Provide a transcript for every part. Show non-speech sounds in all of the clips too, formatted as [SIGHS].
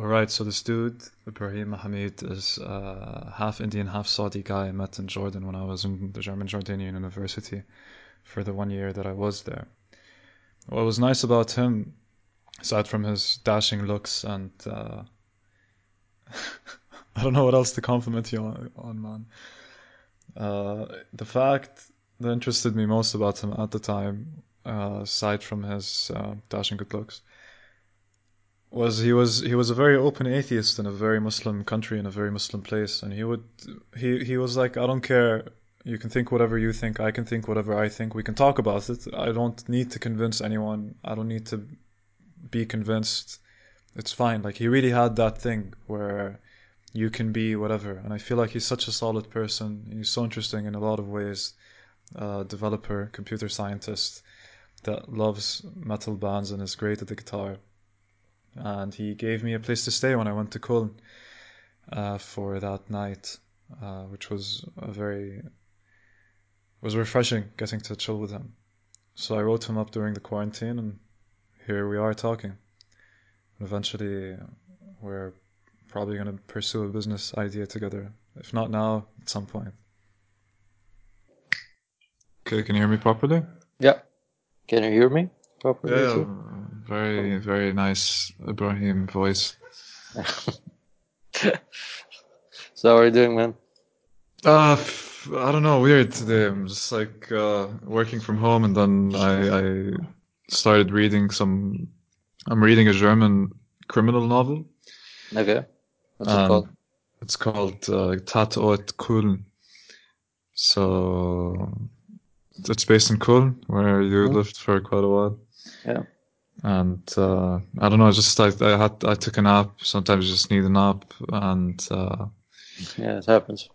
Alright, so this dude, Ibrahim Hamid, is a half Indian, half Saudi guy I met in Jordan when I was in the German Jordanian University for the one year that I was there. What was nice about him, aside from his dashing looks and uh, [LAUGHS] I don't know what else to compliment you on, on man. Uh, the fact that interested me most about him at the time, uh, aside from his uh, dashing good looks, was he was he was a very open atheist in a very Muslim country in a very Muslim place, and he would he he was like, I don't care. You can think whatever you think. I can think whatever I think. We can talk about it. I don't need to convince anyone. I don't need to be convinced. It's fine. Like he really had that thing where you can be whatever, and I feel like he's such a solid person. He's so interesting in a lot of ways. Uh, developer, computer scientist that loves metal bands and is great at the guitar and he gave me a place to stay when I went to Cologne uh, for that night, uh, which was a very was refreshing getting to chill with him. So I wrote him up during the quarantine, and here we are talking. And eventually, we're probably going to pursue a business idea together. If not now, at some point. Okay, can you hear me properly? Yeah. Can you hear me properly? Yeah, very, very nice Ibrahim voice. [LAUGHS] so how are you doing, man? Uh, I don't know, weird today. I'm just like uh, working from home, and then I, I started reading some. I'm reading a German criminal novel. Okay. What's Um, it called? It's called uh, Tatort Köln. So it's based in Köln, where you Mhm. lived for quite a while. Yeah. And uh, I don't know, I just I, I had I took a nap. Sometimes you just need a nap, and uh, Yeah, it happens.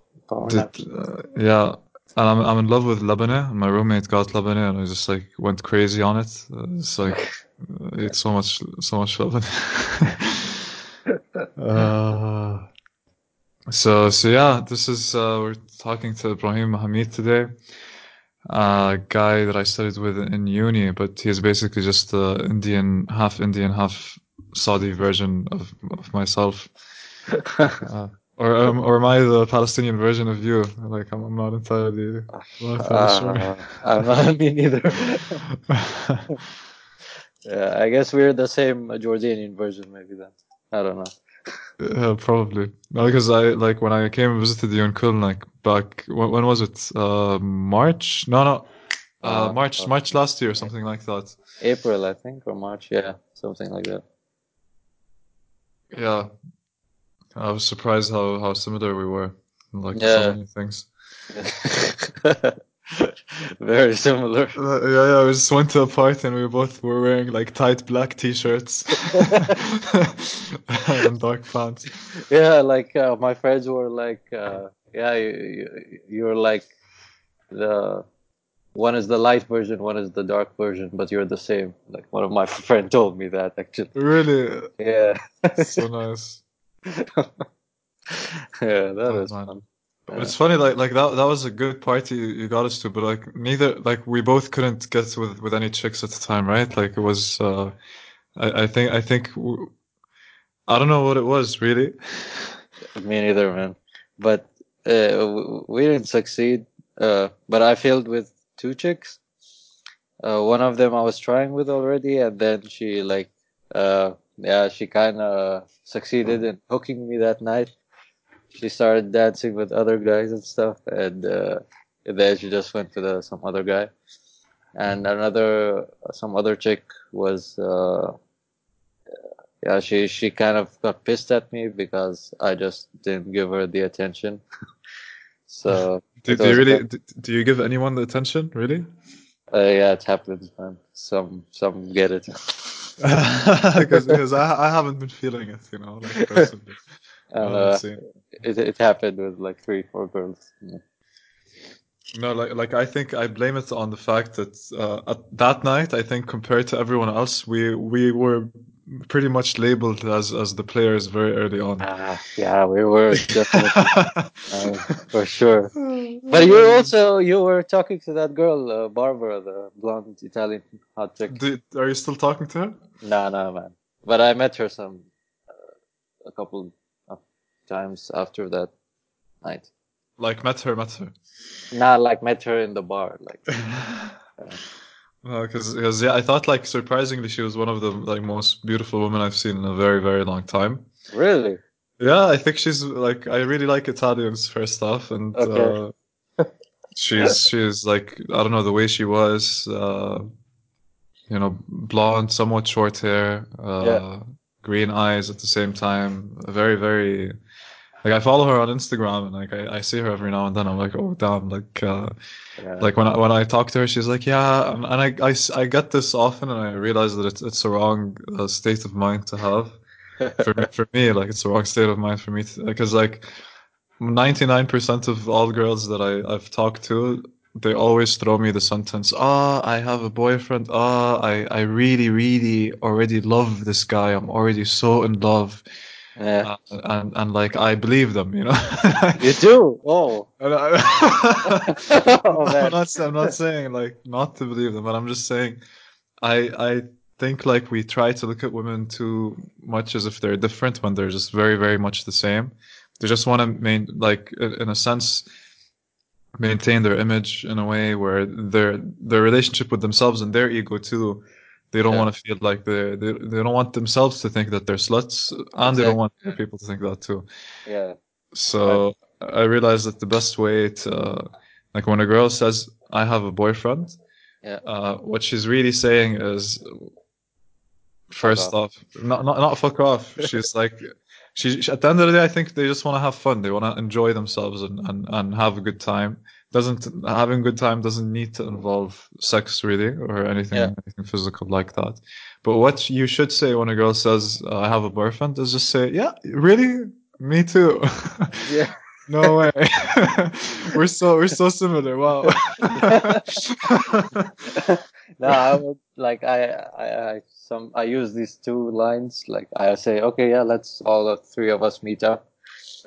Did, uh, yeah. And I'm I'm in love with labneh. My roommate got labneh, and I just like went crazy on it. It's like [LAUGHS] it's so much so much labneh. [LAUGHS] uh, so so yeah, this is uh, we're talking to Ibrahim Hamid today, a guy that I studied with in uni, but he's basically just the Indian, half Indian, half Saudi version of of myself. [LAUGHS] Uh, or um, or am I the Palestinian version of you? Like I'm, I'm not entirely, I'm not entirely sure. Uh, I'm not me neither. [LAUGHS] yeah, I guess we're the same Jordanian version, maybe then. I don't know. Yeah, probably. No, because I like when I came and visited you in Köln, like back when, when was it? Uh, March? No, no. Uh, Uh, March, uh, March last year, something like that. April, I think, or March. Yeah, something like that. Yeah, I was surprised how how similar we were, in, like so many things. [LAUGHS] [LAUGHS] Very similar. Uh, yeah, yeah. We just went to a party and we both were wearing like tight black t-shirts [LAUGHS] and dark pants. Yeah, like uh, my friends were like, uh, yeah, you, you, you're like the one is the light version, one is the dark version, but you're the same. Like one of my [LAUGHS] friend told me that actually. Really, Yeah. so nice. yeah, that Oh, is man. Fun. It's funny, like like that that was a good party you you got us to, but like neither like we both couldn't get with with any chicks at the time, right? Like it was uh I I think I think w- I don't know what it was really. [LAUGHS] Me neither, man. But uh, we didn't succeed. Uh, but I failed with two chicks. Uh, one of them I was trying with already, and then she like, uh, yeah, she kind of succeeded in hooking me that night. She started dancing with other guys and stuff, and, uh, then she just went with uh, some other guy. And another, some other chick was, uh, yeah, she she kind of got pissed at me because I just didn't give her the attention. [LAUGHS] so Do, do you really do, do you give anyone the attention, really? uh, yeah, it happens, man. Some some get it. [LAUGHS] Because because I I haven't been feeling it, you know, like personally. [LAUGHS] I And, haven't uh, it it happened with like three four girls. Yeah. No, like like I think I blame it on the fact that uh, at that night I think compared to everyone else we we were pretty much labeled as as the players very early on. Ah, yeah, we were definitely [LAUGHS] uh, for sure. But you also you were talking to that girl, uh, Barbara, the blonde Italian hot chick. Do, are you still talking to her? No, no, man. But I met her some uh, a couple times after that night. Like met her, met her. Not like met her in the bar, like [LAUGHS] Because yeah, I thought like surprisingly she was one of the like most beautiful women I've seen in a very very long time. really. Yeah, I think she's like I really like Italians first off, and Okay. uh, [LAUGHS] she's she's like I don't know the way she was, uh, you know, blonde, somewhat short hair, uh, Yeah. green eyes at the same time. Very very like I follow her on Instagram and like I, I see her every now and then. I'm like, oh damn, like uh, Yeah. like when I, when I talk to her, she's like, yeah, and, and I, I I get this often, and I realize that it's it's a wrong uh, state of mind to have [LAUGHS] for me, for me, like it's a wrong state of mind for me because like 99% of all girls that I I've talked to, they always throw me the sentence, "Ah, I have a boyfriend. Ah, I I really really already love this guy. I'm already so in love." Yeah. Uh, and and like I believe them, you know. [LAUGHS] You do? [LAUGHS] [LAUGHS] Oh. I, oh I'm, not I'm not saying like not to believe them, but I'm just saying I I think like we try to look at women too much as if they're different when they're just very very much the same. They just want to main like in in a sense maintain their image in a way where their their relationship with themselves and their ego too. They don't Yeah. want to feel like they they they don't want themselves to think that they're sluts, and they don't want people to think that too. Yeah. So I realized that the best way to, like, when a girl says, "I have a boyfriend," Yeah. uh, what she's really saying is, first off. off, not not not fuck off. She's [LAUGHS] like, she, she- at the end of the day, I think they just want to have fun. They want to enjoy themselves and, and and have a good time. Doesn't having a good time doesn't need to involve sex really or anything Yeah. anything physical like that. But what you should say when a girl says, uh, "I have a boyfriend," is just say, "Yeah, really." Me too. [LAUGHS] Yeah. [LAUGHS] No way. [LAUGHS] we're so we're so similar. Wow. no, I would like I, I I some I use these two lines like I say okay yeah let's all the three of us meet up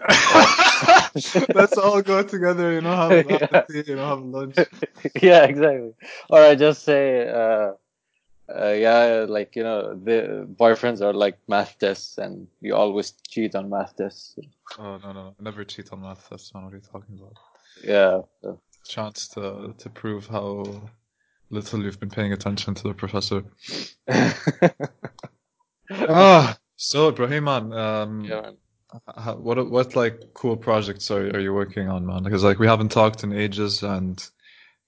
[LAUGHS] Let's [LAUGHS] all go together, you know, have, have Yeah. tea, you know, have lunch. [LAUGHS] yeah exactly or I just say uh, uh yeah like you know the boyfriends are like math tests and you always cheat on math tests Oh no no, never cheat on math. tests. not what you're talking about. yeah so- Chance to to prove how little you've been paying attention to the professor. ah, so Ibrahim, man, um, yeah man. H- what what like cool projects are are you working on, man? Because like we haven't talked in ages, and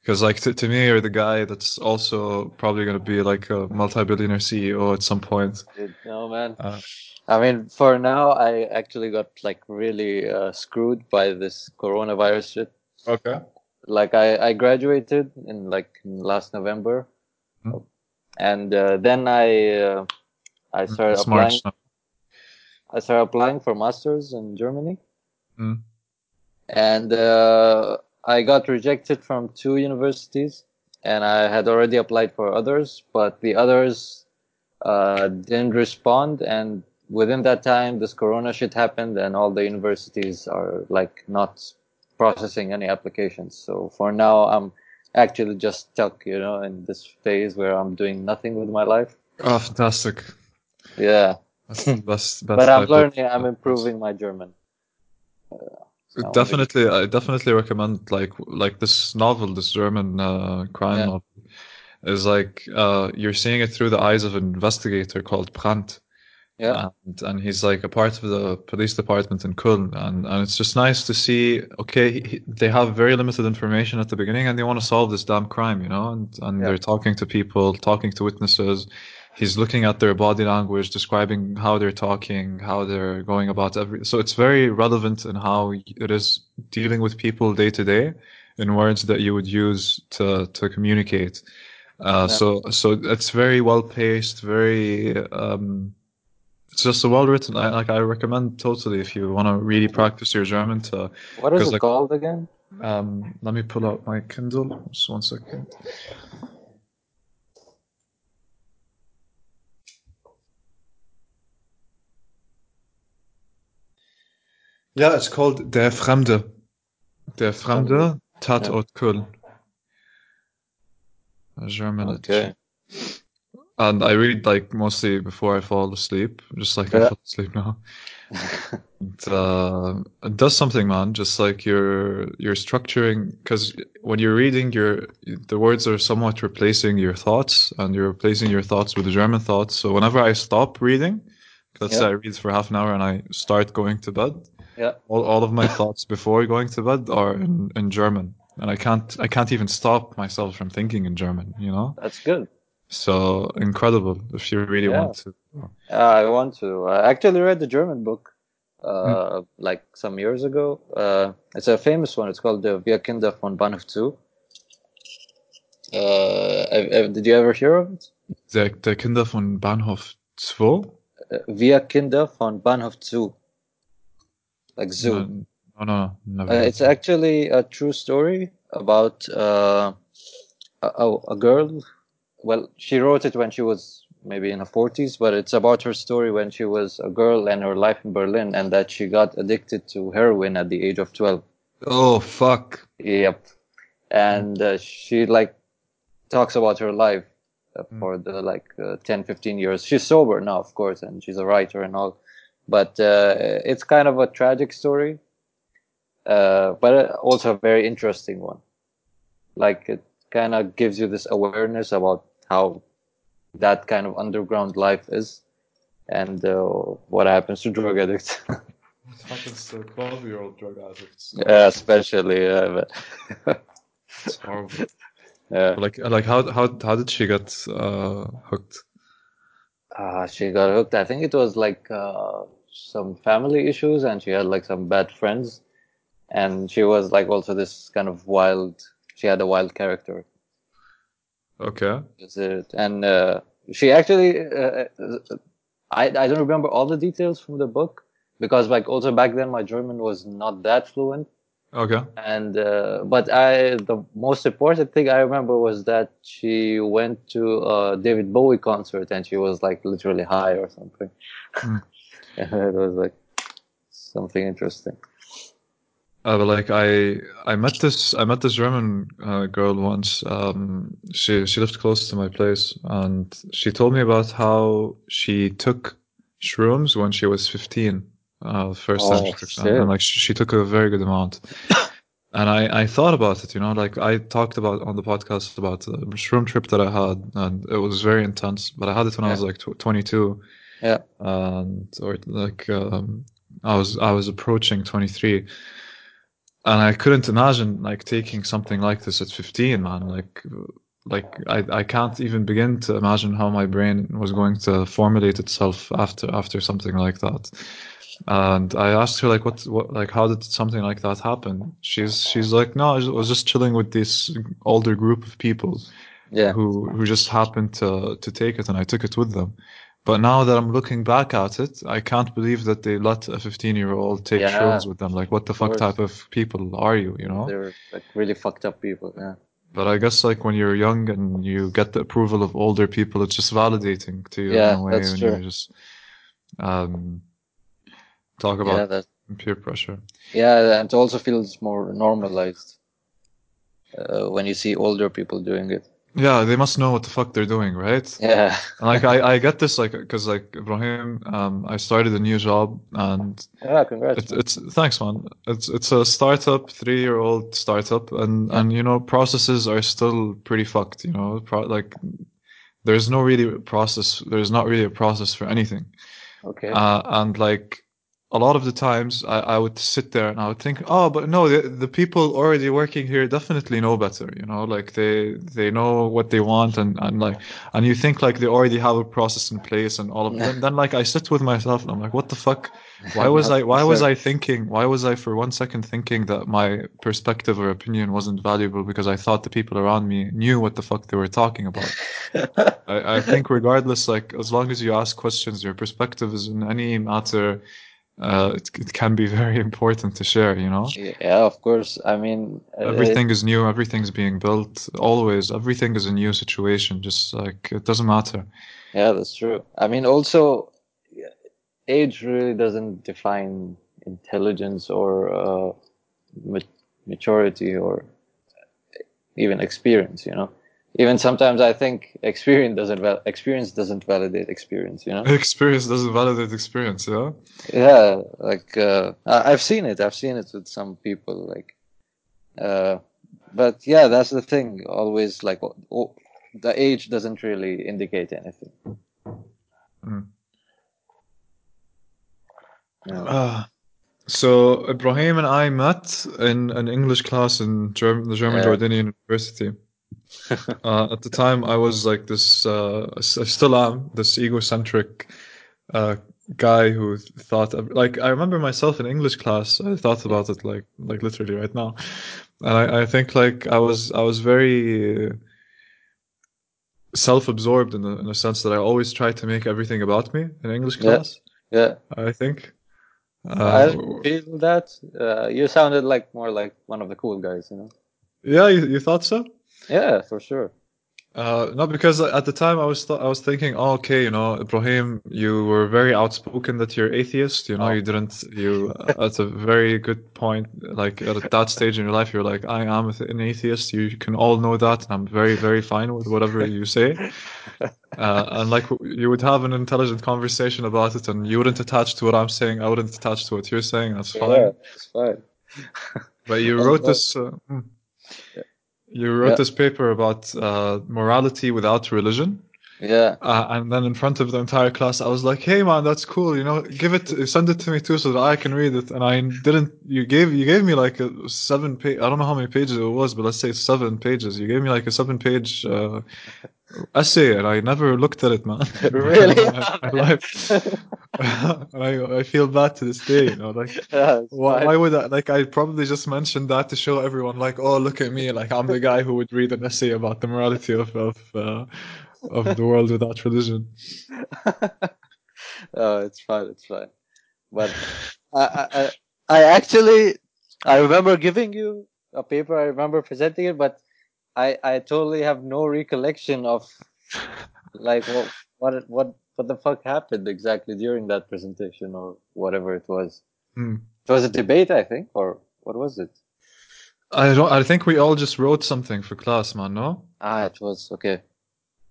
because like to, to me you're the guy that's also probably going to be like a multi-billionaire CEO at some point. No man Uh, I mean, for now, I actually got like really uh, screwed by this coronavirus shit. okay. Like, I, I graduated in like last November, Hmm. and uh, then I uh, I started It's applying. March now. I started applying for masters in Germany, Hmm. and uh, I got rejected from two universities, and I had already applied for others, but the others uh, didn't respond, and within that time, this Corona shit happened, and all the universities are like not processing any applications. So for now, I'm actually just stuck, you know, in this phase where I'm doing nothing with my life. Oh, fantastic. Yeah, That's the best. best but I'm learning. I'm improving my German. Uh, so Definitely, I definitely recommend like like this novel, this German uh, crime Yeah. novel, is like uh, you're seeing it through the eyes of an investigator called Brandt, Yeah, and and he's like a part of the police department in Köln, and and it's just nice to see. Okay, he- they have very limited information at the beginning, and they want to solve this damn crime, you know, and and Yeah. they're talking to people, talking to witnesses. He's looking at their body language, describing how they're talking, how they're going about every. So it's very relevant in how it is dealing with people day to day, in words that you would use to to communicate. Uh, Yeah. So so it's very well paced, very. Um, it's just a well written. I, like I recommend totally if you want to really practice your German to. what is it like- called again? Um, let me pull out my Kindle. Just one second. Yeah, it's called Der Fremde. Der Fremde, Tatort Köln. A German Okay. and I read like mostly before I fall asleep, just like I Yeah. fall asleep now. it, uh, it does something, man. Just like you're you're structuring because when you're reading, your the words are somewhat replacing your thoughts, and you're replacing your thoughts with German thoughts. So whenever I stop reading, let's say I read for half an hour and I start going to bed, Yeah. all, all of my thoughts before going to bed are in, in German, and I can't I can't even stop myself from thinking in German. You know, That's good. so incredible if you really Yeah. want to. Uh, I want to. I actually read the German book uh, like some years ago. Uh, it's a famous one. It's called the Wir Kinder von Bahnhof Zoo. Uh, did you ever hear of it? Der, der Kinder von Bahnhof 2? Uh, Wir Kinder von Bahnhof Zoo. Like zoo. No, no, no, never. Uh, it's actually a true story about uh, a, a a girl. Well, she wrote it when she was maybe in her 40s, but it's about her story when she was a girl and her life in Berlin, and that she got addicted to heroin at the age of 12. Oh fuck! Yep. And uh, she like talks about her life uh, Mm. for the like uh, 10, 15 years. She's sober now, of course, and she's a writer and all. But uh, it's kind of a tragic story, uh, but also a very interesting one. Like it kind of gives you this awareness about how that kind of underground life is and uh, what happens to drug addicts. [LAUGHS] What happens to twelve-year-old drug addicts? yeah, especially. Uh, but- [LAUGHS] It's horrible. yeah. Like, like how how how did she get uh, hooked? Uh, she got hooked. I think it was like uh, some family issues, and she had like some bad friends, and she was like also this kind of wild. She had a wild character, Okay. And uh, she actually. Uh, I I don't remember all the details from the book because like also back then my German was not that fluent, Okay. and uh, but I the most important thing I remember was that she went to a David Bowie concert and she was like literally high or something. Hmm. And [LAUGHS] it was like something interesting. Uh, but like I I met this I met this German uh, girl once. Um, she she lived close to my place, and she told me about how she took shrooms when she was fifteen. Uh, first time she Oh, took and like she, she took a very good amount. [COUGHS] and I I thought about it, you know, like I talked about on the podcast about the shroom trip that I had, and it was very intense. But I had it when I was like tw- twenty two, Yeah. and or like um, I was I was approaching twenty three and I couldn't imagine like taking something like this at 15, man. Like, like I, I can't even begin to imagine how my brain was going to formulate itself after after something like that. And I asked her like, what, what, like, how did something like that happen? She's she's like, no, I was just chilling with this older group of people Yeah. who who just happened to to take it, and I took it with them. But now that I'm looking back at it, I can't believe that they let a 15 year old take Yeah, shrooms with them. Like, what the fuck course. type of people are you? You know? They're like really fucked up people. Yeah. But I guess like when you're young and you get the approval of older people, it's just validating to you Yeah, in a way that's true. you just um talk Yeah. about That. peer pressure. Yeah, and it also feels more normalized uh, when you see older people doing it. Yeah, they must know what the fuck they're doing, right? Yeah. And, like I, I get this like because like Ibrahim, um, I started a new job and Yeah. Congrats. It's, it's thanks, man. It's it's a startup, three year old startup, and Yeah. and you know processes are still pretty fucked. You know, Pro- like there's no really process. There's not really a process for anything. okay. Uh, and like a lot of the times, I, I would sit there and I would think, oh, but no, the, the people already working here definitely know better. You know, like they they know what they want, and and like and you think like they already have a process in place and all of them. Then like I sit with myself and I'm like, what the fuck? Why [LAUGHS] was I why was. I thinking why was I for one second thinking that my perspective or opinion wasn't valuable because I thought the people around me knew what the fuck they were talking about. [LAUGHS] I, I think regardless, like as long as you ask questions, your perspective is in any matter, uh, it, it can be [LAUGHS] very important to share, you know? yeah, of course. I mean, uh, Everything is new, everything's being built, always, everything is a new situation, just like it doesn't matter. Yeah, that's true. I mean, also, age really doesn't define intelligence or uh, ma- maturity or even experience. You know, even sometimes I think experience doesn't val- experience doesn't validate experience. You know. [LAUGHS] Experience doesn't validate experience, yeah. Yeah, like uh, I've seen it. I've seen it with some people. Like, uh, but yeah, that's the thing. Always like o- o- the age doesn't really indicate anything. Mm. Yeah. Uh, so Ibrahim and I met in an English class in the German Yeah. Jordanian University. Uh, at the time, I was like this. Uh, I still am this egocentric uh, guy who thought of, like I remember myself in English class. I thought about it like like literally right now, and I, I think like I was I was very self-absorbed in a, in a sense that I always tried to make everything about me in English class. yeah. I think. I Uh, feel that. Uh, you sounded like more like one of the cool guys. You know. yeah, you, you thought so? Yeah, for sure. Uh, no, because at the time I was th- I was thinking, oh, okay, you know, Ibrahim, you were very outspoken that you're atheist. You know, Oh. you didn't. You at a very good point, like at that stage in your life, you're like, I am an atheist. You can all know that, and I'm very very fine with whatever you say. [LAUGHS] Uh, and like you would have an intelligent conversation about it, and you wouldn't attach to what I'm saying. I wouldn't attach to what you're saying. That's fine. Yeah, it's fine. But you [LAUGHS] wrote this. Uh, hmm. You wrote Yeah. this paper about uh, morality without religion. Yeah. Uh, and then in front of the entire class, I was like, "Hey, man, that's cool. You know, give it, send it to me too, so that I can read it." And I didn't. You gave you gave me like a seven page. I don't know how many pages it was, but let's say seven pages. You gave me like a seven page uh, essay, and I never looked at it, man. [LAUGHS] [LAUGHS] Really? I, life. [LAUGHS] and I I feel bad to this day. You know, like Yeah, why, why would I like I probably just mentioned that to show everyone like oh look at me like I'm the guy who would read an essay about the morality of of uh, of the world without religion. [LAUGHS] oh, it's fine. It's fine. But I, I, I- actually, I remember giving you a paper. I remember presenting it, but I, I totally have no recollection of like what, what, what, what the fuck happened exactly during that presentation or whatever it was. Hmm. It was a debate, I think, or what was it? I don't I think we all just wrote something for class, man. No. Ah, it was okay.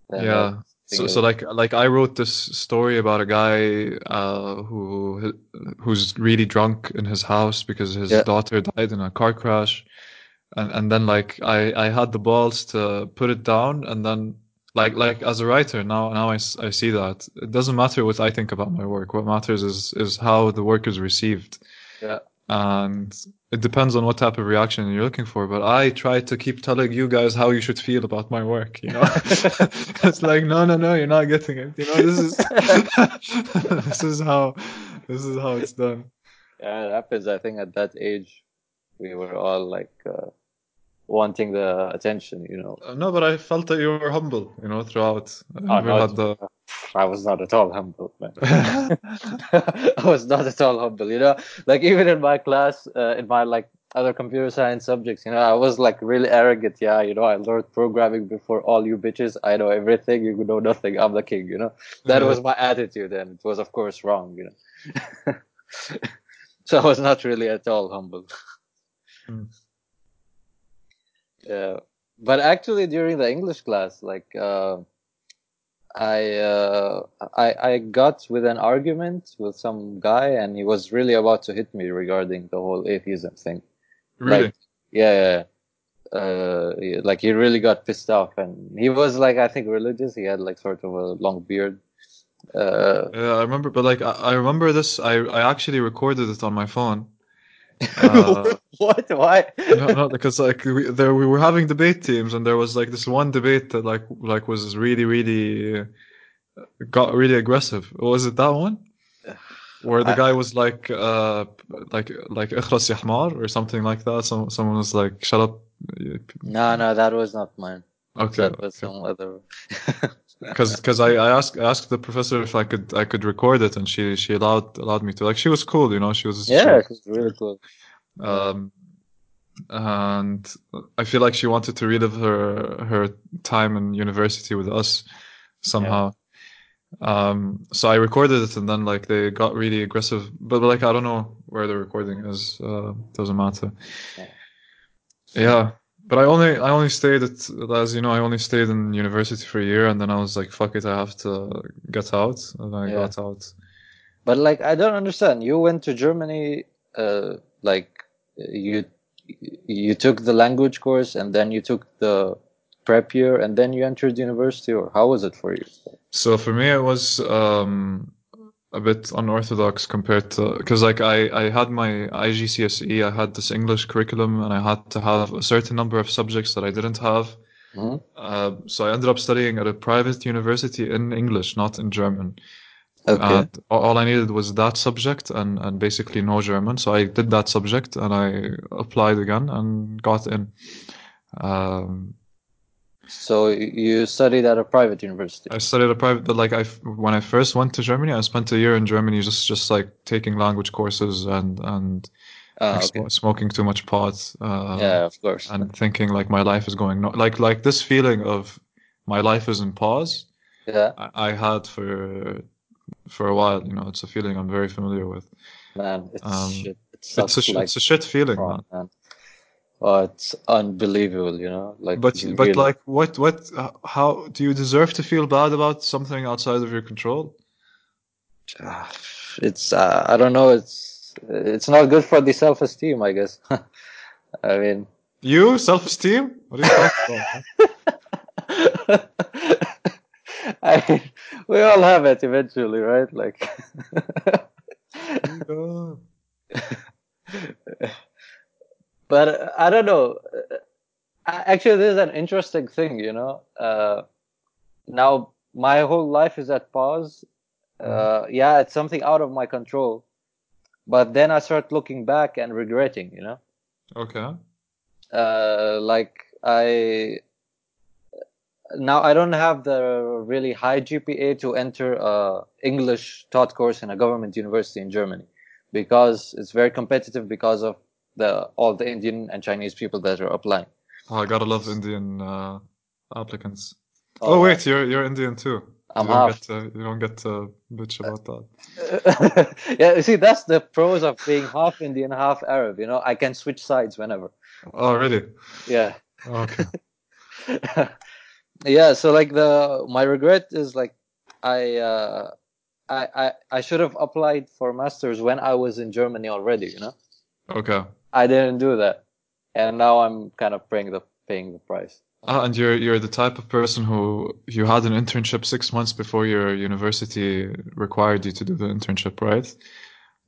Then Yeah. So, so like like I wrote this story about a guy uh, who who's really drunk in his house because his Yeah. daughter died in a car crash, and and then like I I had the balls to put it down, and then like like as a writer now now I, I see that it doesn't matter what I think about my work. What matters is is how the work is received, yeah. and it depends on what type of reaction you're looking for. But I try to keep telling you guys how you should feel about my work. You know, [LAUGHS] it's like no, no, no, you're not getting it. You know, this is [LAUGHS] this is how this is how it's done. Yeah, it happens. I think at that age, we were all like uh, wanting the attention, you know. Uh, No, but I felt that you were humble. You know, throughout. I Oh, no, had the. I was not at all humble, man. [LAUGHS] [LAUGHS] I was not at all humble, you know. Like even in my class, uh, in my like other computer science subjects, you know, I was like really arrogant. Yeah, you know, I learned programming before all you bitches. I know everything. You know nothing. I'm the king. You know, that Yeah. was my attitude, and it was of course wrong. You know, [LAUGHS] so I was not really at all humble. Hmm. Yeah, but actually during the English class, like. Uh, I uh, I I got with an argument with some guy, and he was really about to hit me regarding the whole atheism thing. Really. Like, yeah, yeah. Uh, like he really got pissed off, and he was like I think religious. He had like sort of a long beard. Uh, Yeah, I remember, but like I, I remember this. I I actually recorded it on my phone. Uh, [LAUGHS] what? Why? no, not because like we, there, we were having debate teams, and there was like this one debate that like like was really really uh, got really aggressive. Was it that one? [SIGHS] Where the I, guy was like, uh, like, like, "Ikhlas Yahmar" or something like that. Some, someone was like, "Shut up." No, no, that was not mine. Okay. That was okay. some other. [LAUGHS] Because because I, I asked I asked the professor if I could I could record it and she she allowed allowed me to like she was cool you know she was yeah, she- was really cool. um, and I feel like she wanted to relive her her time in university with us somehow. Um, so I recorded it, and then like they got really aggressive, but like I don't know where the recording is. Uh, doesn't matter. Yeah. But I only I only stayed at as you know I only stayed in university for a year and then I was like fuck it I have to get out and I Yeah. got out. But like, I don't understand. You went to Germany, uh, like you you took the language course and then you took the prep year and then you entered university, or how was it for you? So for me it was um a bit unorthodox compared to because like I I had my IGCSE I had this English curriculum and I had to have a certain number of subjects that I didn't have. Mhm. Uh, so I ended up studying at a private university in English, not in German. Okay. And all I needed was that subject and, and basically no German. So I did that subject and I applied again and got in. Um, so you studied at a private university. I studied a private, but like I, when I first went to Germany, I spent a year in Germany just, just like taking language courses and, and Ah, like, okay. sm- smoking too much pot. Uh, Yeah, of course. and thinking like my life is going, no, like, like this feeling of my life is in pause. Yeah, I, I had for, for a while, you know, it's a feeling I'm very familiar with. man, it's Um, shit. It It's a, like it's a shit feeling, man. man. Oh, it's unbelievable, you know. Like, But but really- like what what uh, how do you deserve to feel bad about something outside of your control? Ah, it's uh, I don't know. It's it's not good for the self esteem, I guess. [LAUGHS] I mean, You self esteem? What are you talking about? [LAUGHS] I mean, we all have it eventually, right? Like? [LAUGHS] but uh, I don't know. Uh, Actually, this is an interesting thing, you know. Uh, now my whole life is at pause. Uh, yeah, it's something out of my control. But then I start looking back and regretting, you know. okay. uh, like I now I don't have the really high GPA to enter a English taught course in a government university in Germany because it's very competitive because of the all the Indian and Chinese people that are applying. Oh, I gotta love Indian uh, applicants. Oh, wait, you're you're Indian too. I'm you don't half. get you don't get to bitch about that. [LAUGHS] yeah, you see, that's the pros of being half Indian, half Arab. You know, I can switch sides whenever. Oh, really? Yeah. Okay. [LAUGHS] yeah so like the my regret is like i uh I, I i should have applied for masters when i was in germany already you know Okay. I didn't do that and now i'm kind of paying the paying the price Ah, and you're you're the type of person who you had an internship six months before your university required you to do the internship, right?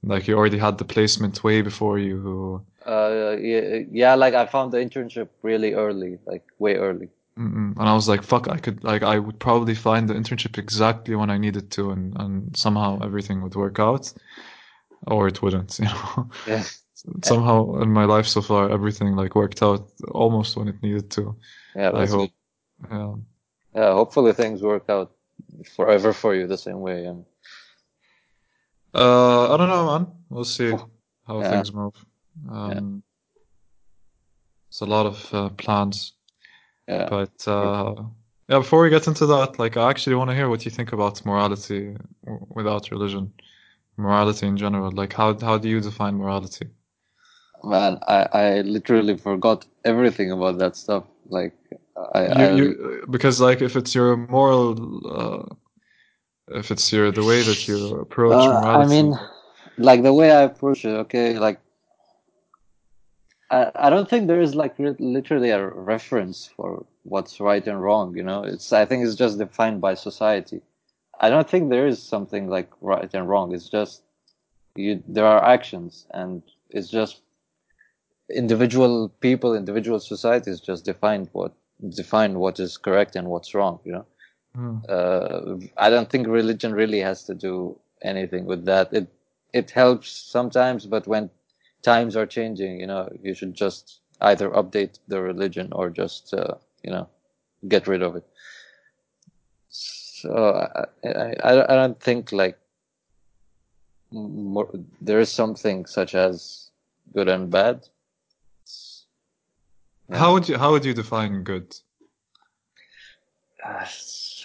Like you already had the placement way before you. uh yeah, yeah like i found the internship really early like way early Mm-mm. And I was like, fuck, I could like I would probably find the internship exactly when I needed to, and and somehow everything would work out, or it wouldn't, [LAUGHS] you know. yeah Somehow in my life so far, everything like worked out almost when it needed to. yeah I hope. good. Yeah. yeah hopefully things work out forever for you the same way and Uh, I don't know, man. We'll see how Yeah. things move. Um, It's a lot of uh, plans, yeah but uh, yeah. Before we get into that, like, I actually want to hear what you think about morality w- without religion, morality in general. Like, how how do you define morality? Man i i literally forgot everything about that stuff like i, You, I you because like if it's your moral, uh, if it's your the way that you approach Uh, morality. I mean, like the way I approach it, okay, like I, I don't think there is like re- literally a reference for what's right and wrong, you know. It's I think it's just defined by society. I don't think there is something like right and wrong. It's just you there are actions and it's just individual people, individual societies just define what define what is correct and what's wrong, you know Hmm. uh, I don't think religion really has to do anything with that. It it helps sometimes, but when times are changing, you know, you should just either update the religion or just uh, you know get rid of it. So I I, I I don't think like more, there is something such as good and bad. Yeah. How would you how would you define good? Uh,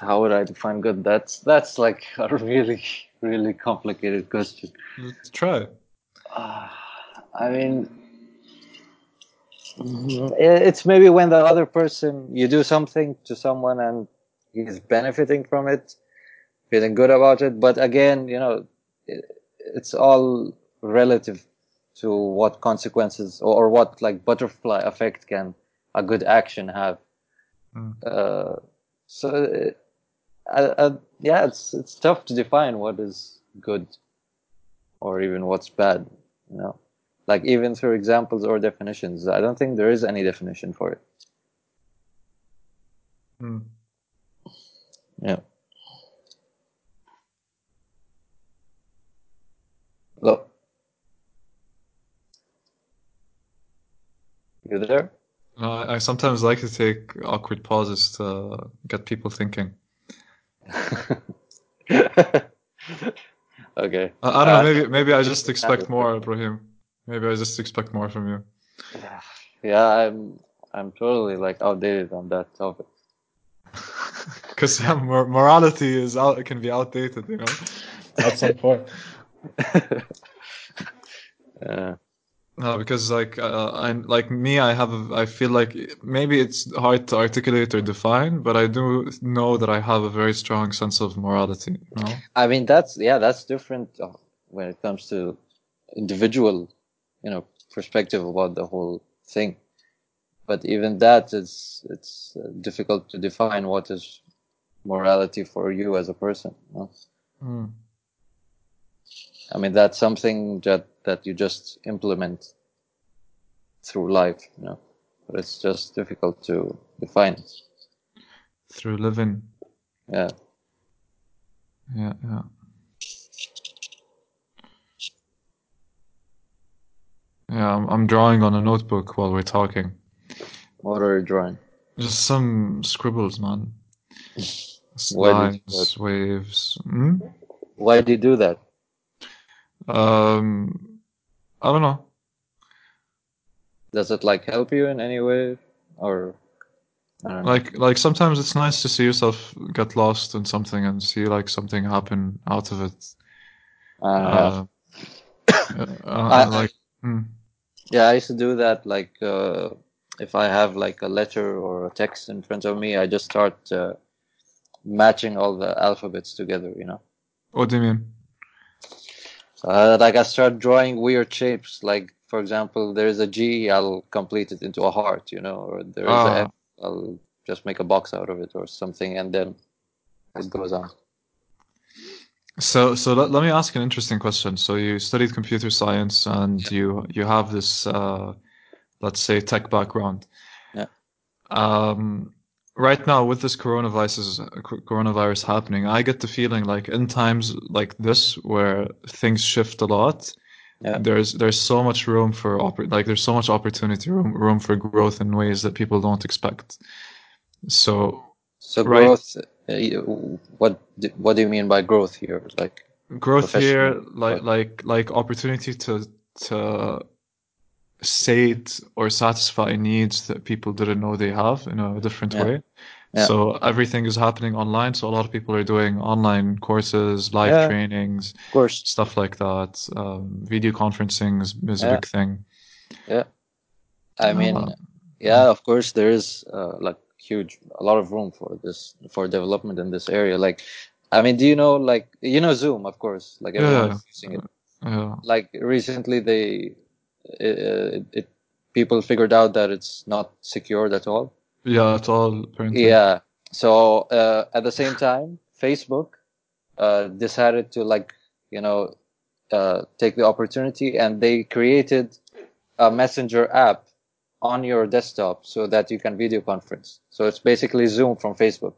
how would I define good? That's that's like [LAUGHS] a really really complicated question. Let's try. Uh, I mean, It's maybe when the other person you do something to someone and he's benefiting from it, feeling good about it. But again, you know, it, it's all relative to what consequences or, or what like butterfly effect can a good action have. Mm. Uh, so, uh, uh, uh, yeah, it's it's tough to define what is good or even what's bad. You know, like even through examples or definitions, I don't think there is any definition for it. Mm. Yeah. Look. You there? Uh, I sometimes like to take awkward pauses to get people thinking. [LAUGHS] okay. I, I don't Uh, know. Maybe maybe I just expect more, Ibrahim. Maybe I just expect more from you. Yeah, I'm I'm totally like outdated on that topic. [LAUGHS] Because yeah, mor- morality is out. It can be outdated, you know. At some point. [LAUGHS] Yeah. No, because like uh, I like me, I have a, I feel like maybe it's hard to articulate or define, but I do know that I have a very strong sense of morality. Know? I mean that's yeah that's different uh, when it comes to individual, you know, perspective about the whole thing. But even that, it's uh, difficult to define what is morality for you as a person. Know? Mm. I mean that's something that that you just implement through life, you know. But it's just difficult to define. Through living, Yeah. yeah, yeah. Yeah, I'm, I'm drawing on a notebook while we're talking. What are you drawing? Just some scribbles, man. [LAUGHS] Why did you do Lines, waves. Hmm? Why do you do that? Um, I don't know. Does it like help you in any way, or I don't know. Like, like sometimes it's nice to see yourself get lost in something and see like something happen out of it. Uh, Uh, uh, I- like, hmm. yeah, I used to do that. Like, uh, if I have like a letter or a text in front of me, I just start uh, matching all the alphabets together. You know, what do you mean? So, uh, like I start drawing weird shapes. Like, for example, there is a G, I'll complete it into a heart. You know, or there is a Ah. F, I'll just make a box out of it or something, and then it goes on. So, so let, let me ask an interesting question. So you studied computer science and you you have this uh, let's say tech background. Yeah. Um, right now with this coronavirus coronavirus happening, I get the feeling like in times like this where things shift a lot, Yeah. there's there's so much room for oppor- like there's so much opportunity room room for growth in ways that people don't expect. So So Right. growth. Uh, what what do you mean by growth here? Like, growth here like like like opportunity to to sate or satisfy needs that people didn't know they have in a different Yeah. way Yeah. so everything is happening online so a lot of people are doing online courses live Yeah. trainings of course, stuff like that um, video conferencing is, is a big thing Yeah, I mean, Uh, yeah, of course, there is uh, like huge, a lot of room for this for development in this area. Like, I mean, do you know like you know Zoom, of course, like everyone Yeah. using it. yeah Like recently, they it, it people figured out that it's not secured at all. yeah at all apparently Yeah. So uh, at the same time, Facebook uh, decided to like you know uh, take the opportunity and they created a messenger app on your desktop so that you can video conference. So it's basically Zoom from Facebook,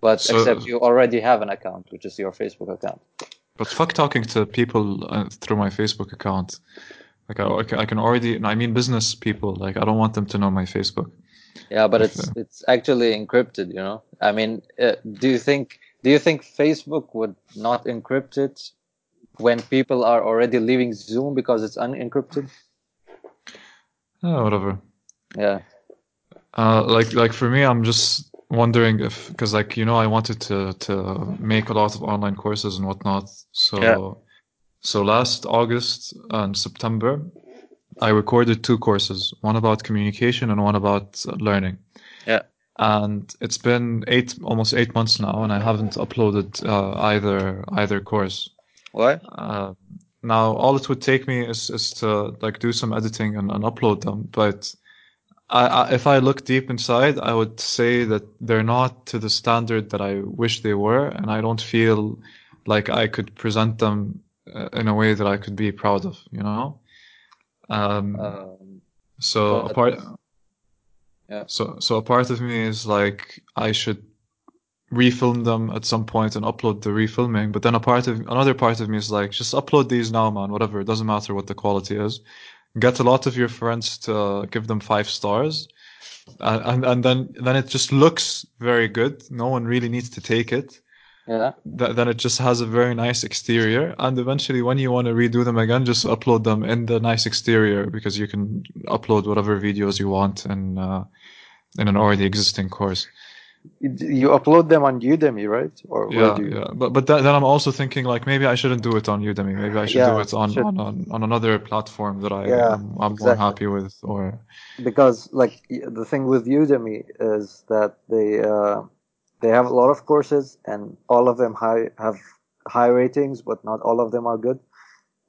but So- except you already have an account, which is your Facebook account. but fuck talking to people uh, through my facebook account like I, I can- already i mean business people like i don't want them to know my facebook Yeah, but If, it's uh, it's actually encrypted. You know, I mean, uh, do you think do you think Facebook would not encrypt it when people are already leaving Zoom because it's unencrypted? oh, whatever Yeah. Uh, like like for me, I'm just wondering if because like you know I wanted to to make a lot of online courses and whatnot. So Yeah. So last August and September, I recorded two courses, one about communication and one about learning. Yeah. And it's been eight, almost eight months now, and I haven't uploaded uh, either either course. Why? Uh, now, all it would take me is, is to like do some editing and, and upload them. But I, I, if I look deep inside, I would say that they're not to the standard that I wish they were, and I don't feel like I could present them uh, in a way that I could be proud of. You know. Um, Um, so a part, Yeah. So so a part of me is like I should refilm them at some point and upload the refilming. But then a part of another part of me is like just upload these now, man. Whatever. It doesn't matter what the quality is. Get a lot of your friends to give them five stars. And, and and then then it just looks very good. No one really needs to take it. Yeah. Th- then it just has a very nice exterior. And eventually, when you want to redo them again, just upload them in the nice exterior because you can upload whatever videos you want in uh, in an already existing course. You, upload them on Udemy, right? Or Yeah, you? yeah. But but then, then I'm also thinking like maybe I shouldn't do it on Udemy. Maybe I should do it on should- on, on on another platform that I Yeah, am I'm more happy with. Or because like the thing with Udemy is that they uh, they have a lot of courses and all of them high, have high ratings, but not all of them are good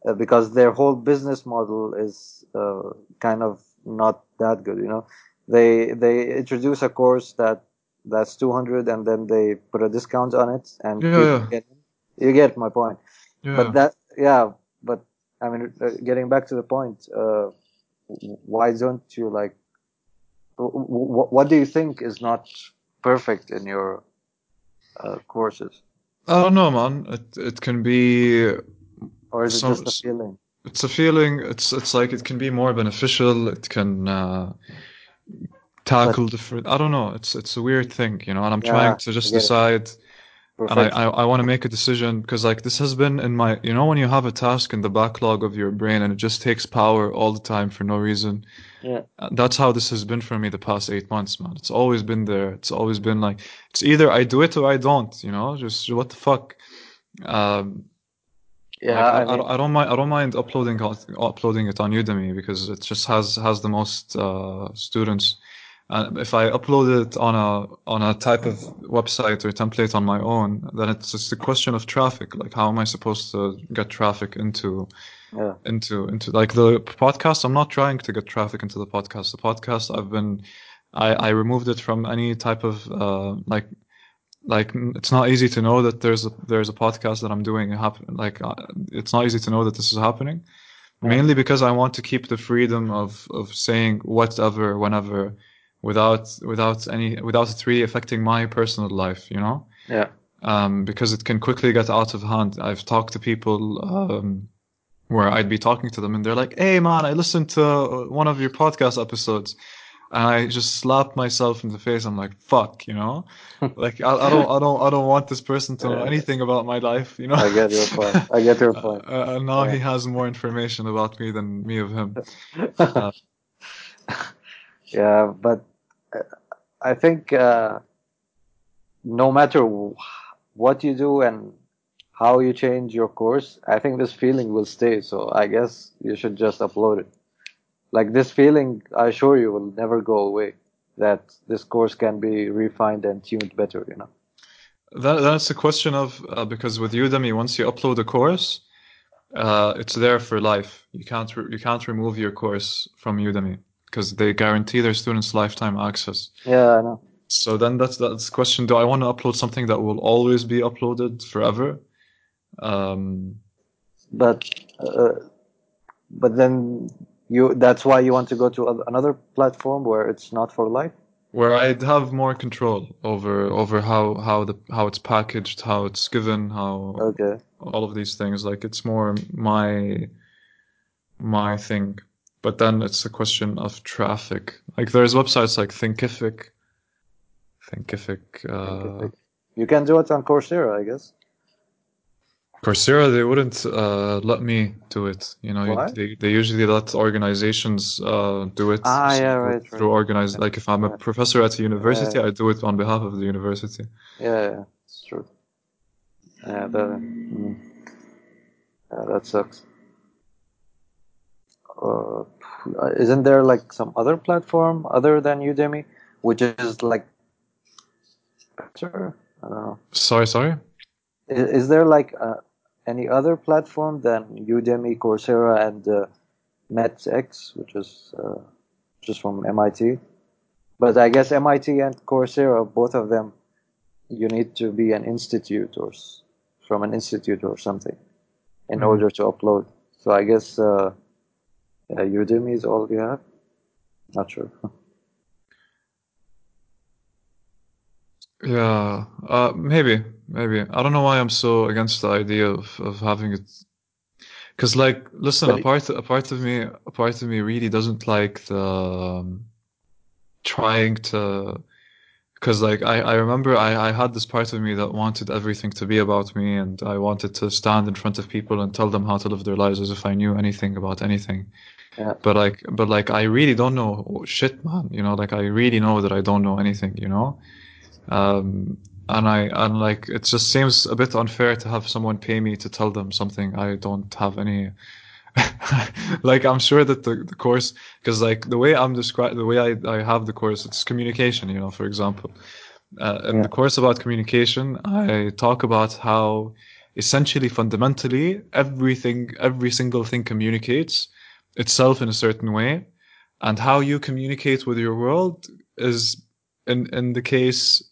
uh, because their whole business model is uh, kind of not that good. You know, they they introduce a course that that's 200 and then they put a discount on it and Yeah, people yeah. get you get my point yeah, but that yeah but i mean uh, getting back to the point uh why don't you like w- w- what do you think is not perfect in your uh, courses. I don't know, man. It it can be or is it just a feeling? It's a feeling. It's it's like it can be more beneficial. It can uh, tackle different i don't know. It's it's a weird thing you know and i'm Yeah, trying to just it. Decide and i i, I want to make a decision because like this has been in my you know when you have a task in the backlog of your brain and it just takes power all the time for no reason yeah. Uh, that's how this has been for me the past eight months man. It's always been there. It's always been like it's either i do it or i don't you know? Just what the fuck? Um yeah like, I, mean, don't, I don't mind. I don't mind uploading it- uploading it on Udemy because it just has has the most uh, students. Uh, if I upload it on a on a type of website or template on my own, then it's just a question of traffic. Like, how am I supposed to get traffic into yeah into into like the podcast? I'm not trying to get traffic into the podcast. The podcast I've been I I removed it from any type of uh like like it's not easy to know that there's a there's a podcast that I'm doing happen like uh, it's not easy to know that this is happening mainly because I want to keep the freedom of of saying whatever whenever without without any without it really affecting my personal life you know yeah um, because it can quickly get out of hand. I've talked to people um, where I'd be talking to them and they're like, "Hey, man, I listened to uh, one of your podcast episodes," and I just slapped myself in the face. I'm like, "Fuck," you know, [LAUGHS] like I, I don't, I don't, I don't want this person to know anything about my life, you know. i get your point i get your [LAUGHS] point Uh, and now he has more information about me than me of him. [LAUGHS] Uh, yeah, but uh, I think uh, no matter what you do and how you change your course, I think this feeling will stay. So I guess you should just upload it. Like this feeling, I assure you, will never go away. That this course can be refined and tuned better. You know. That, that's a question of uh, because with Udemy, once you upload a course, uh, it's there for life. You can't re- you can't remove your course from Udemy because they guarantee their students lifetime access. Yeah, I know. So then that's that's the question: Do I want to upload something that will always be uploaded forever? Um, But uh, but then you that's why you want to go to another platform where it's not for life. where I'd have more control over over how how the how it's packaged, how it's given, how Okay. all of these things. Like it's more my my thing. But then it's a question of traffic. Like there's websites like Thinkific. Thinkific. Uh, You can do it on Coursera, I guess. Coursera, they wouldn't uh, let me do it. You know, they they usually let organizations uh, do it. Ah, yeah, through- right, Through right. organized, like if I'm a Yeah. professor at a university, Yeah. I do it on behalf of the university. Yeah, yeah, it's true. Yeah, that, mm, yeah, that sucks. Uh, uh, isn't there like some other platform other than Udemy, which is like better? I don't know. Sorry, sorry. Is, is there like uh, any other platform than Udemy, Coursera, and uh, MetX, which is uh, just from MIT? But I guess MIT and Coursera, both of them, you need to be an institute or from an institute or something in Mhm. order to upload. So I guess uh, uh, Udemy is all you have. Not sure. [LAUGHS] Yeah, uh, maybe, maybe. I don't know why I'm so against the idea of, of having it. Cause like, listen, But a part, a part of me, a part of me really doesn't like the um, trying to. Cause like, I, I remember I, I had this part of me that wanted everything to be about me, and I wanted to stand in front of people and tell them how to live their lives as if I knew anything about anything. Yeah. But like, but like, I really don't know shit, man. You know, like I really know that I don't know anything. You know. Um, and I and like it just seems a bit unfair to have someone pay me to tell them something I don't have any. [LAUGHS] like I'm sure that the, the course, because like the way I'm described, the way I, I have the course, it's communication. You know, for example, uh, in Yeah. the course about communication, I talk about how essentially, fundamentally, everything, every single thing communicates itself in a certain way, and how you communicate with your world is, in in the case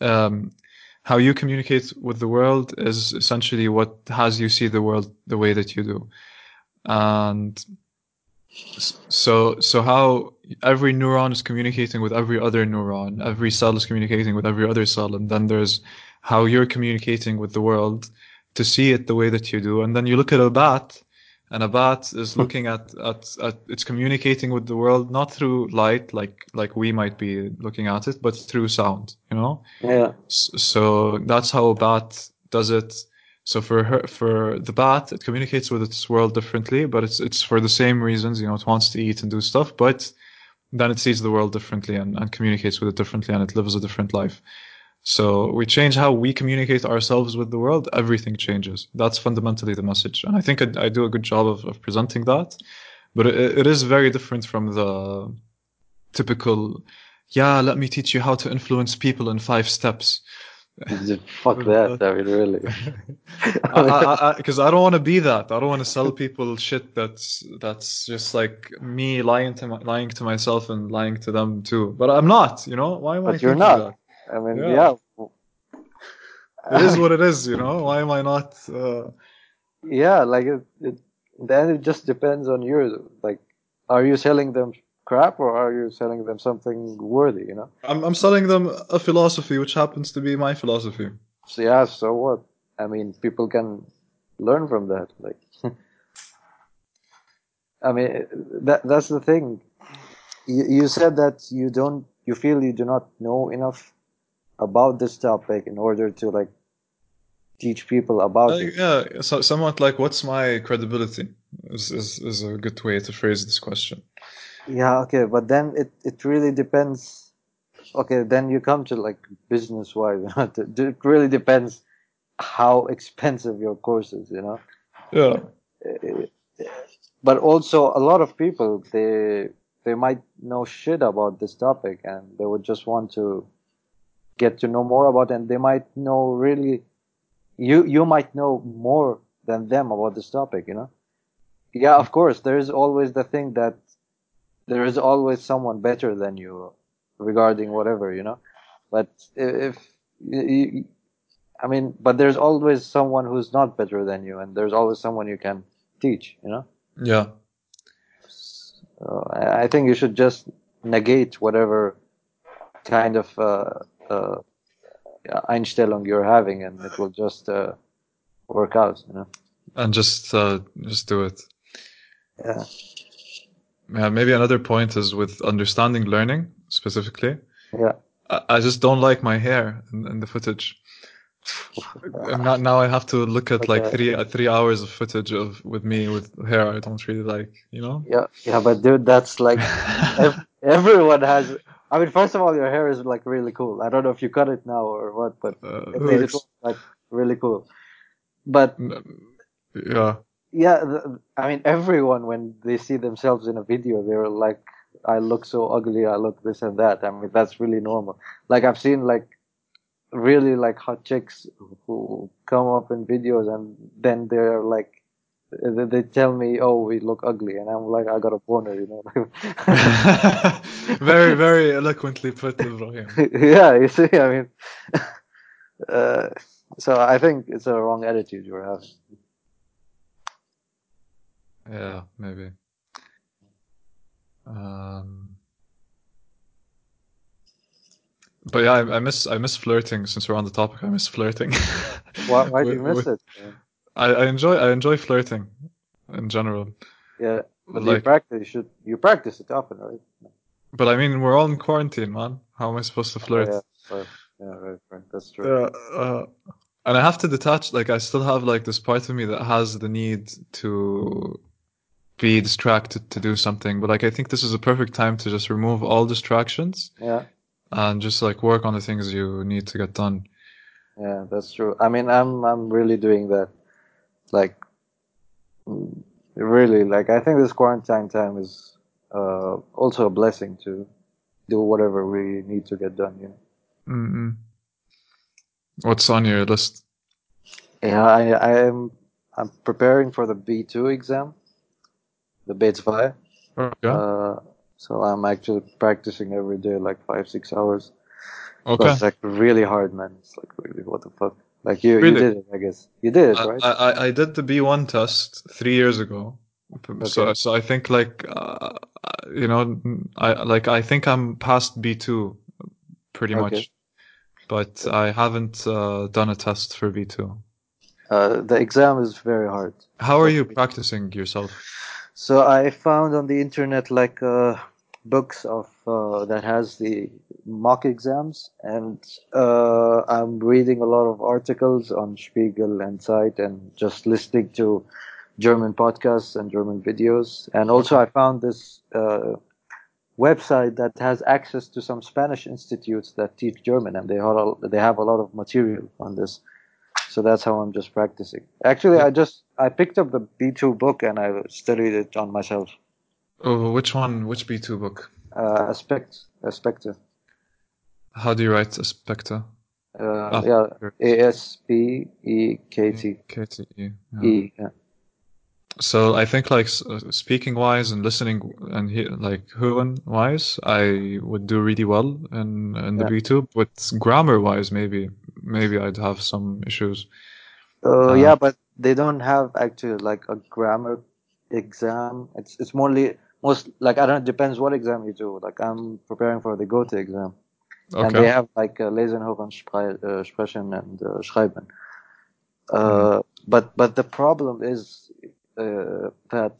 um, how you communicate with the world is essentially what has you see the world the way that you do. And so, so how every neuron is communicating with every other neuron, every cell is communicating with every other cell, and then there's how you're communicating with the world to see it the way that you do. And then you look at a bat, and a bat is hmm. looking at, at, at it's communicating with the world not through light like like we might be looking at it, but through sound, you know? Yeah. So that's how a bat does it. So for her, for the bat, it communicates with its world differently, but it's it's for the same reasons. You know, it wants to eat and do stuff, but then it sees the world differently and, and communicates with it differently, and it lives a different life. So we change how we communicate ourselves with the world. Everything changes. That's fundamentally the message, and I think I, I do a good job of, of presenting that. But it, it is very different from the typical. Yeah, let me teach you how to influence people in five steps. [LAUGHS] Fuck that. I mean, really. because [LAUGHS] I, I, I, don't want to be that. I don't want to sell people shit that's that's just like me lying to my, lying to myself and lying to them too. But I'm not. You know why am I? But you're thinking not. I mean, Yeah. yeah. It is what it is. You know why am I not? Uh, yeah, like it, it. Then it just depends on you. Like, are you selling them crap or are you selling them something worthy? You know. I'm I'm selling them a philosophy which happens to be my philosophy. So yeah. So what? I mean, people can learn from that. Like, [LAUGHS] I mean, that that's the thing. You, you said that you don't. You feel you do not know enough about this topic in order to like teach people about Uh, it. yeah, so, somewhat like what's my credibility is, is is a good way to phrase this question. Yeah, okay, but then it, it really depends. Okay, then you come to like business wise. [LAUGHS] it really depends how expensive your course is, you know. Yeah. But also, a lot of people they they might know shit about this topic, and they would just want to get to know more about, and they might know really. You you might know more than them about this topic, you know. Yeah, of course. There is always the thing that there is always someone better than you regarding whatever you know but if you, i mean but there's always someone who's not better than you and there's always someone you can teach you know Yeah. so I, I think you should just negate whatever kind of uh, uh, Einstellung you're having and it will just uh, work out you know And just uh, just do it. yeah Yeah, maybe another point is with understanding learning specifically. yeah I, I just don't like my hair in, in the footage. And now, I have to look at like three uh, three hours of footage of with me with hair I don't really like. You know. yeah yeah but dude that's like [LAUGHS] ev- everyone has I mean first of all your hair is like really cool I don't know if you cut it now or what but Uh, at least it like really cool but yeah. yeah, the, I mean, everyone when they see themselves in a video, they're like, "I look so ugly. I look this and that." I mean, that's really normal. Like I've seen like really like hot chicks who come up in videos and then they're like they tell me, "Oh, we look ugly," and I'm like, "I got a boner," you know. [LAUGHS] very, very eloquently put, Ibrahim. [LAUGHS] yeah, you see, I mean, [LAUGHS] uh, so I think it's a wrong attitude you're having. Yeah, maybe. Um, but yeah, I, I miss I miss flirting. Since we're on the topic, I miss flirting. Why, why do you miss with- it? I, I enjoy I enjoy flirting in general. Yeah, but you practice. You should you practice it often, right? but I mean, we're all in quarantine, man. How am I supposed to flirt? Oh, yeah, right. yeah, right, right. That's true. Yeah, uh, and I have to detach. Like, I still have like this part of me that has the need to be distracted to do something. But like, I think this is a perfect time to just remove all distractions Yeah, and just like work on the things you need to get done. yeah, that's true. I mean, I'm I'm really doing that. Like, really, like I think this quarantine time is uh, also a blessing to do whatever we need to get done. You know. Mm-mm. What's on your list? Yeah, I I am I'm preparing for the B2 exam, the B2. Okay. Uh, so I'm actually practicing every day, like five six hours. Okay. it's like really hard, man. It's like really what the fuck. Like you, Really? you did it, I guess. You did it, right? I I- I did the B1 test three years ago. So Okay. so I think like uh, you know I like I think I'm past B2 pretty Okay. much, but I haven't uh, done a test for B2. Uh, the exam is very hard. How are you practicing yourself? So I found on the internet like uh, books of uh, that has the mock exams, and uh, I'm reading a lot of articles on Spiegel and Zeit, and just listening to German podcasts and German videos. And also, I found this uh, website that has access to some Spanish institutes that teach German, and they have a, they have a lot of material on this. So that's how I'm just practicing. Actually, I just I picked up the B2 book and I studied it on myself. Oh, which one? Which B2 book? Uh, aspect, aspekte. How do you write Aspekte? Uh, Ah, yeah. A S P E K T yeah. E. Yeah. So I think like uh, speaking wise and listening and he, like hören wise, I would do really well in in the Yeah. B2. But grammar wise, maybe maybe I'd have some issues. Uh, Uh, yeah, but they don't have actually like a grammar exam. It's it's mostly most like I don't. Know it depends what exam you do. Like I'm preparing for the Goethe exam, and they have like uh, Lesen, Hören, Spre- uh, Sprechen, and uh, Schreiben. Uh, But but the problem is uh, that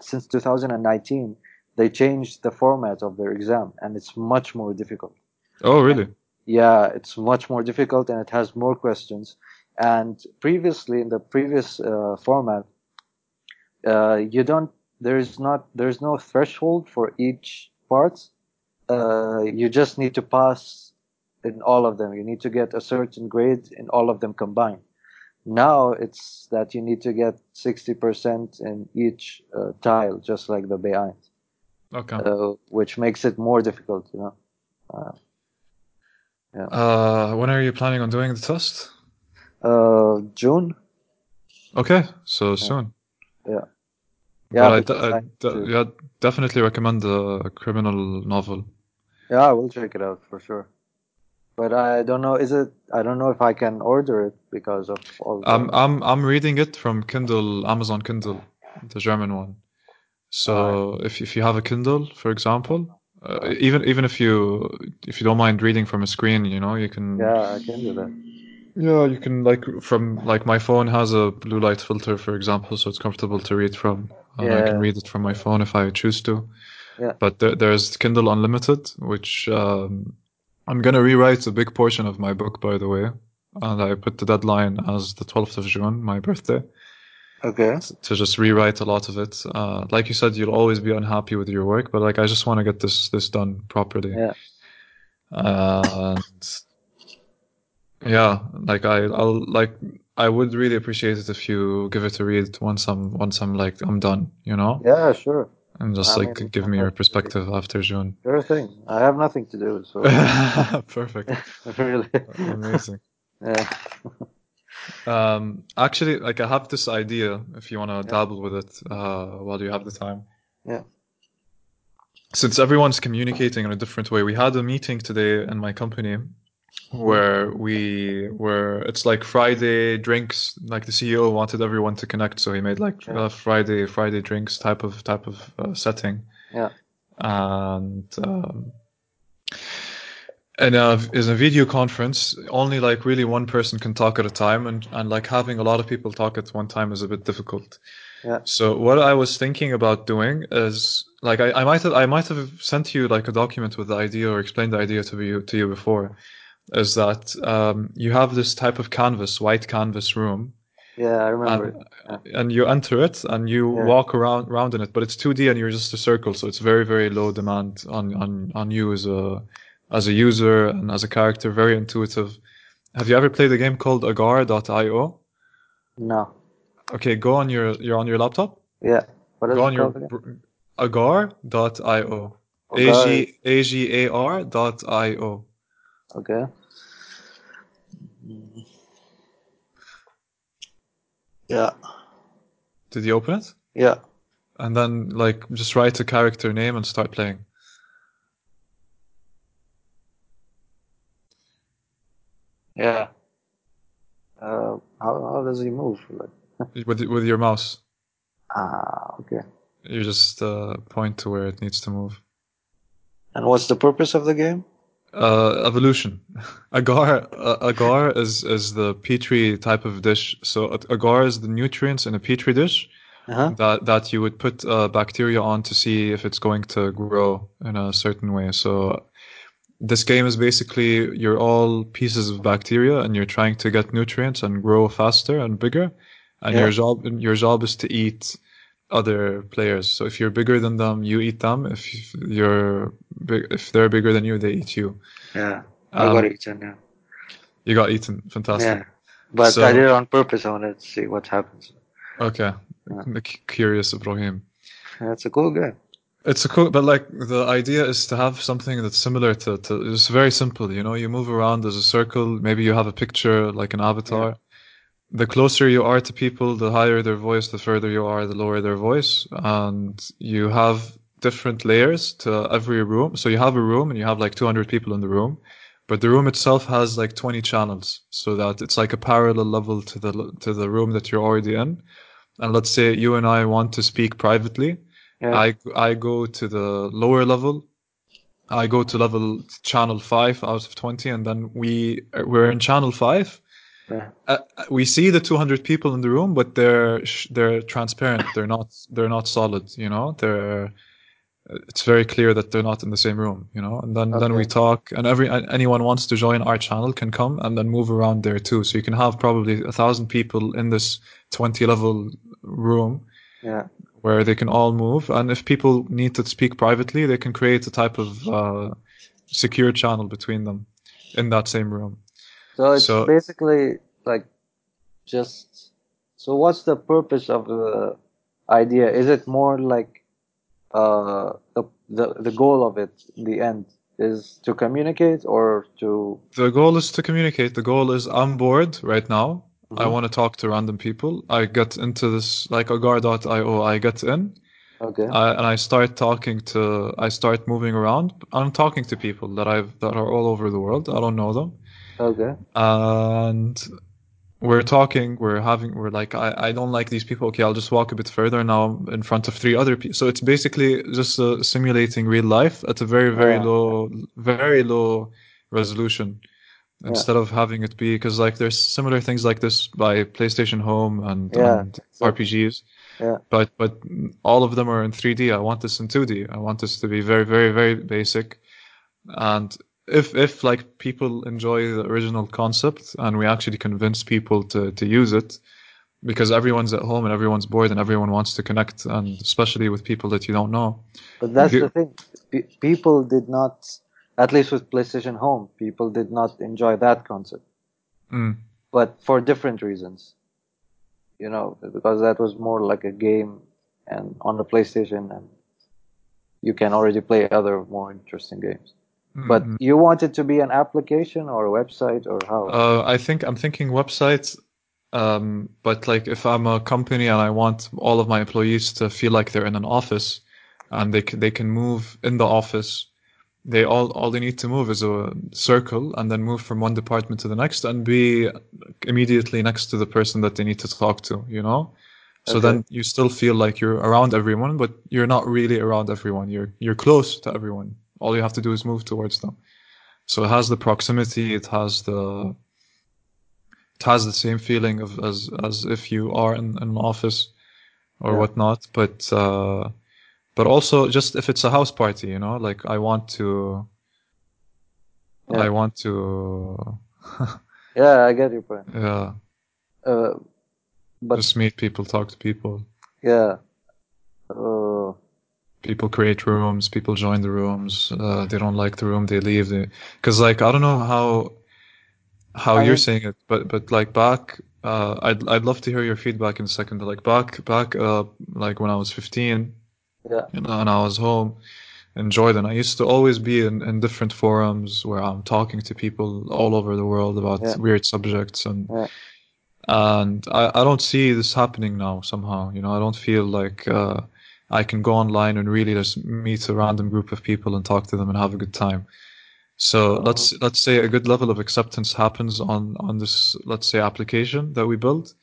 since 2019 they changed the format of their exam, and it's much more difficult. Oh, really? Yeah, it's much more difficult and it has more questions. And previously, in the previous uh, format, uh, you don't. There's not. There's no threshold for each part. Uh, you just need to pass in all of them. You need to get a certain grade in all of them combined. Now it's that you need to get 60% in each uh, Teil, just like the B1, Okay. uh, which makes it more difficult, you know. Uh, Uh, when are you planning on doing the test? uh, June? Okay, so soon. Yeah, But I, I I de- need to- yeah, definitely recommend the criminal novel. Yeah, I will check it out for sure. But I don't know. Is it? I don't know if I can order it because of all. The, I'm I'm I'm reading it from Kindle, Amazon Kindle, the German one. So if if you have a Kindle, for example, uh, even even if you if you don't mind reading from a screen, you know, you can yeah, I can do that. yeah, you can like from like my phone has a blue light filter, for example, so it's comfortable to read from. And I can read it from my phone if I choose to. Yeah. But there, there's Kindle Unlimited, which um, I'm gonna rewrite a big portion of my book, by the way, and I put the deadline as the 12th of June, my birthday Okay. to just rewrite a lot of it. Uh, like you said, you'll always be unhappy with your work, but like I just want to get this this done properly. Yeah. And yeah, like I I'll like I would really appreciate it if you give it a read once I'm once I'm like I'm done, you know, Yeah, sure. and just I like mean, give me your perspective after June. Sure thing. I have nothing to do, so [LAUGHS] Perfect, [LAUGHS] really. amazing. [LAUGHS] Yeah. Um, actually, like I have this idea. If you want to dabble with it, uh, while you have the time. Yeah. Since everyone's communicating in a different way, we had a meeting today in my company where we were. It's like Friday drinks. Like the CEO wanted everyone to connect, so he made like Yeah. uh, Friday Friday drinks type of type of uh, setting. Yeah. And um, and uh, is a video conference. Only like really one person can talk at a time, and and like having a lot of people talk at one time is a bit difficult. Yeah. So what I was thinking about doing is like I, I might have I might have sent you like a document with the idea or explained the idea to you to you before. Is that um, you have this type of canvas, white canvas room, Yeah, I remember. and, it. and you enter it and you Yeah. walk around around in it, but it's 2D and you're just a circle, so it's very very low demand on on on you as a as a user and as a character, very intuitive. Have you ever played a game called Agar.io? No. Okay, go on your you're on your laptop. Yeah. What is Go it on your again? Agar.io. A G A G A R dot I O. Okay. Yeah. Did you open it? Yeah. And then like just write a character name and start playing. Yeah. Uh, how how does he move? Like, [LAUGHS] with with your mouse. ah, okay. You just uh, point to where it needs to move. And what's the purpose of the game? Uh, evolution. [LAUGHS] Agar uh, agar is is the petri type of dish. So agar is the nutrients in a petri dish Uh-huh. that that you would put uh, bacteria on to see if it's going to grow in a certain way. So this game is basically you're all pieces of bacteria and you're trying to get nutrients and grow faster and bigger. And Yeah. your job your job is to eat other players. So if you're bigger than them, you eat them. If you're big, if they're bigger than you, they eat you. Yeah. I Um, got it now. You got eaten. Fantastic. Yeah. But So- I did it on purpose. I wanted to see what happens. Okay. Yeah. Curious, Ibrahim. That's a cool game. It's a cool, but like the idea is to have something that's similar to, to it's very simple. You know, you move around as a circle. Maybe you have a picture like an avatar. The closer you are to people, the higher their voice. The further you are, the lower their voice. And you have different layers to every room. So you have a room and you have like 200 people in the room, but the room itself has like 20 channels, so that it's like a parallel level to the to the room that you're already in. And let's say you and I want to speak privately. Yeah. I I go to the lower level. I go to level channel five out of twenty, and then we we're in channel five. Yeah. Uh, we see the 200 people in the room, but they're they're transparent. They're not they're not solid. You know, they're it's very clear that they're not in the same room. You know, and then then we talk, and every anyone wants to join our channel can come and then move around there too. So you can have probably a thousand people in this 20 level room Yeah. where they can all move. And if people need to speak privately, they can create a type of uh, secure channel between them in that same room. So it's So- basically like just. So what's the purpose of the idea? Is it more like uh the the the goal of it, the end, is to communicate or to? The goal is to communicate. The goal is I'm bored right now. I Mhm. want to talk to random people. I get into this like agar.io. I get in Okay. I, and I start talking to. I start moving around. I'm talking to people that I've that are all over the world. I don't know them. Okay. and we're talking we're having we're like I, I don't like these people okay i'll just walk a bit further now in front of three other people so it's basically just uh, simulating real life at a very very Yeah. low very low resolution instead of having it be because like there's similar things like this by playstation home and, Yeah, and exactly. rpgs Yeah. but but all of them are in 3d i want this in 2d i want this to be very very very basic and if if like people enjoy the original concept and we actually convince people to to use it because everyone's at home and everyone's bored and everyone wants to connect and especially with people that you don't know But that's You- the thing. Pe- people did not, at least with PlayStation Home, people did not enjoy that concept. mm. but for different reasons. You know, because that was more like a game and on the PlayStation and you can already play other more interesting games. But Mm, you want it to be an application or a website or how? Uh, I think I'm thinking websites. Um, but like if I'm a company and I want all of my employees to feel like they're in an office and they can, they can move in the office, they all all they need to move is a circle and then move from one department to the next and be immediately next to the person that they need to talk to, you know? So Okay. then you still feel like you're around everyone, but you're not really around everyone. You're you're close to everyone. All you have to do is move towards them. So it has the proximity, it has the it has the same feeling of as as if you are in, in an office or Yeah. whatnot, but uh, but also just if it's a house party, you know, like I want to Yeah. I want to [LAUGHS] yeah, I get your point. yeah Uh, but just meet people, talk to people. yeah, uh, People create rooms, people join the rooms. Uh, they don't like the room, they leave. Because like I don't know how how I you're saying it, but but like back, uh, I'd I'd love to hear your feedback in a second. But like back back uh like when I was 15, yeah, you know, and I was home in Jordan, I used to always be in, in different forums where I'm talking to people all over the world about Yeah. weird subjects and Yeah. and I, I don't see this happening now somehow. You know, I don't feel like uh, I can go online and really just meet a random group of people and talk to them and have a good time. So Uh-huh. let's let's say a good level of acceptance happens on on this let's say application that we build.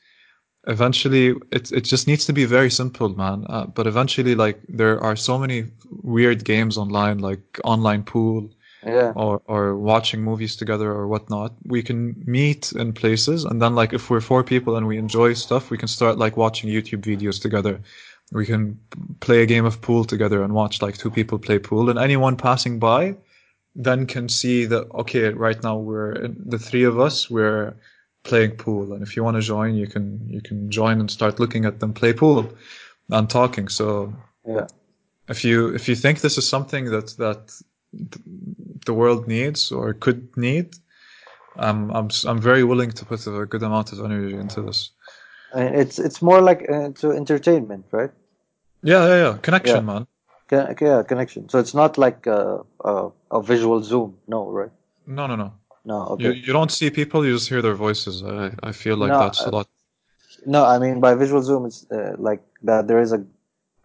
Eventually, it it just needs to be very simple, man. Uh, but eventually, like there are so many weird games online, like online pool, yeah, or or watching movies together or whatnot. We can meet in places, and then like if we're four people and we enjoy stuff, we can start like watching YouTube videos together. We can play a game of pool together and watch like two people play pool, and anyone passing by then can see that okay, right now we're the three of us we're playing pool, and if you want to join, you can you can join and start looking at them play pool and talking. So yeah. if you if you think this is something that that the world needs or could need, I'm I'm I'm very willing to put a good amount of energy into this. Mean, it's it's more like uh, to entertainment, right? Yeah, yeah, yeah. Connection, Yeah. man. Con- yeah, connection. So it's not like a, a, a visual zoom, no, right? No, no, no. No, okay. You you don't see people, you just hear their voices. I I feel like No, that's a lot. No, I mean by visual zoom, it's uh, like that there is a,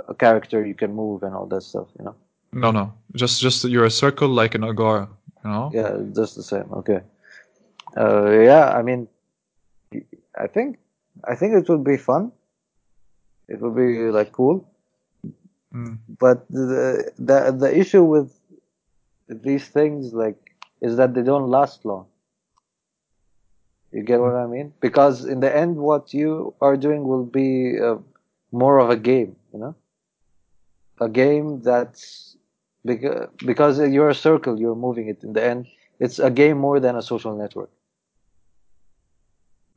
a character you can move and all that stuff, you know? No, no. Just just you're a circle like an agora, you know? Yeah, just the same. Okay. Uh, yeah, I mean, I think, I think it would be fun. It would be like cool. Mm. But the the the issue with these things like is that they don't last long. You get what I mean? Because in the end, what you are doing will be uh, more of a game, you know, a game that's because because you're a circle, you're moving it. In the end, it's a game more than a social network.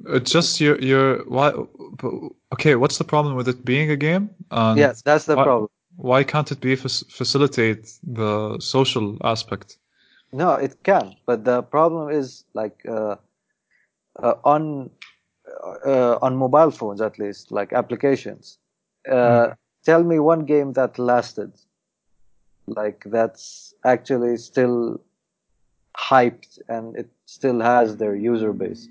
It's just you're you're why okay, what's the problem with it being a game? And yes, that's the why- problem. Why can't it be fac- facilitate the social aspect? No, it can, but the problem is like uh, uh, on uh, on mobile phones at least, like applications. Uh, Tell me one game that lasted, like that's actually still hyped and it still has their user base.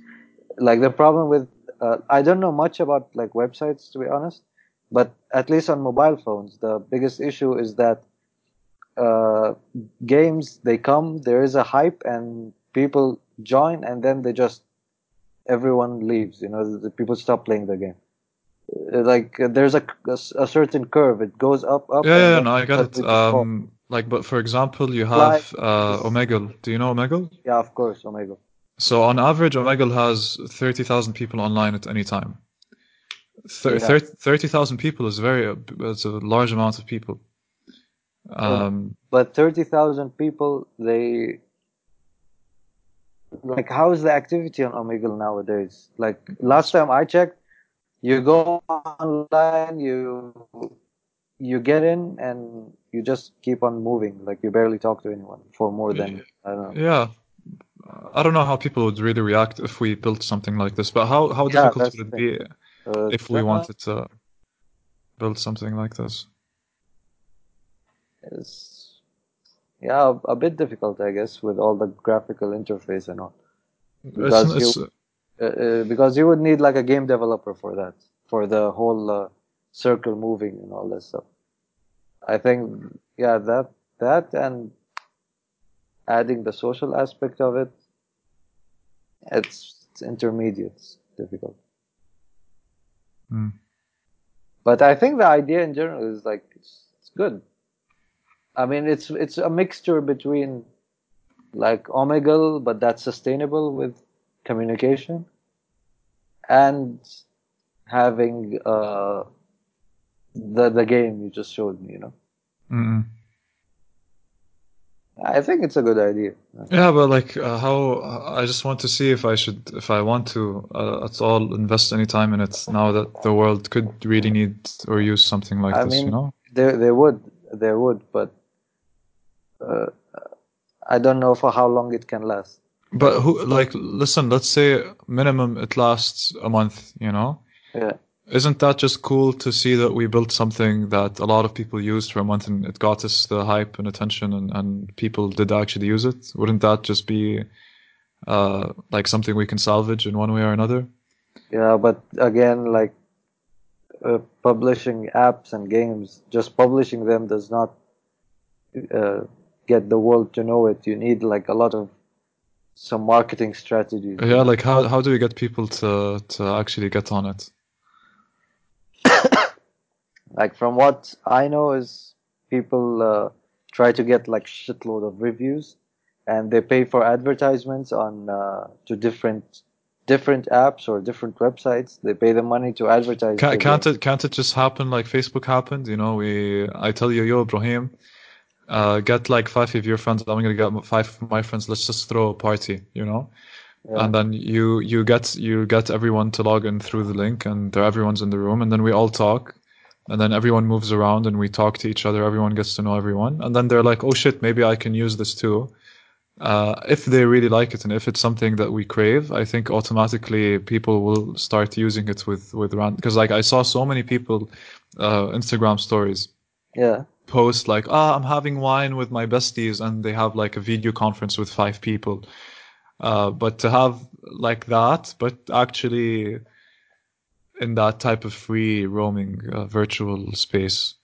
Like the problem with uh, I don't know much about like websites to be honest, but at least on mobile phones, the biggest issue is that uh, games they come there is a hype and people join and then they just everyone leaves you know the, people stop playing the game Uh, like uh, there's a, a, a certain curve it goes up up Yeah, yeah, no, I got it. suddenly just fall. Um, like, but for example, you Like- have uh, Omegle. Do you know Omegle? yeah of course omegle So on average, Omegle has 30,000 people online at any time. Thir- Yeah. 30,000 people is very, it's a large amount of people. Um, but 30,000 people they like how is the activity on omegle nowadays like last time i checked you go online you you get in and you just keep on moving like you barely talk to anyone for more than i don't know yeah. I don't know how people would really react if we built something like this, but how how Yeah, difficult would it be Uh, if we uh, wanted to build something like this? It's yeah, a, bit difficult, I guess, with all the graphical interface and all. It's, Because it's Uh, uh, because you would need like a game developer for that, for the whole uh, circle moving and all that stuff. I think, yeah, that that and adding the social aspect of it, it's, it's intermediate, it's difficult. Hmm. But I think the idea in general is like it's, it's good. I mean, it's it's a mixture between like Omegle, but that's sustainable with communication, and having uh, the the game you just showed me. You know, Mm-mm. I think it's a good idea. Yeah, but like uh, how I just want to see if I should, if I want to uh, at all invest any time in it now that the world could really need or use something like I this, mean, you know? There there would there would, but uh, I don't know for how long it can last. But who, like, listen, let's say minimum it lasts a month, you know? Yeah. Isn't that just cool to see that we built something that a lot of people used for a month and it got us the hype and attention and, and people did actually use it? Wouldn't that just be uh, like something we can salvage in one way or another? Yeah, but again, like uh, publishing apps and games, just publishing them does not uh, get the world to know it. You need like a lot of some marketing strategies. Yeah, like how how do we get people to to actually get on it? [COUGHS] Like from what I know is people uh, try to get like shitload of reviews, and they pay for advertisements on uh, to different different apps or different websites. They pay the money to advertise. Can't, can't it can't it just happen like Facebook happened? You know, we I tell you, yo, Ibrahim, uh, get like five of your friends. I'm gonna get five of my friends. Let's just throw a party. You know. Yeah. and then you you get you get everyone to log in through the link and they're- everyone's in the room and then we all talk and then everyone moves around and we talk to each other everyone gets to know everyone and then they're like oh shit maybe i can use this too uh, if they really like it and if it's something that we crave i think automatically people will start using it with with random because like i saw so many people uh, instagram stories yeah. post like, ah, I'm having wine with my besties, and they have like a video conference with five people. Uh, but to have like that, but actually in that type of free roaming uh, virtual space,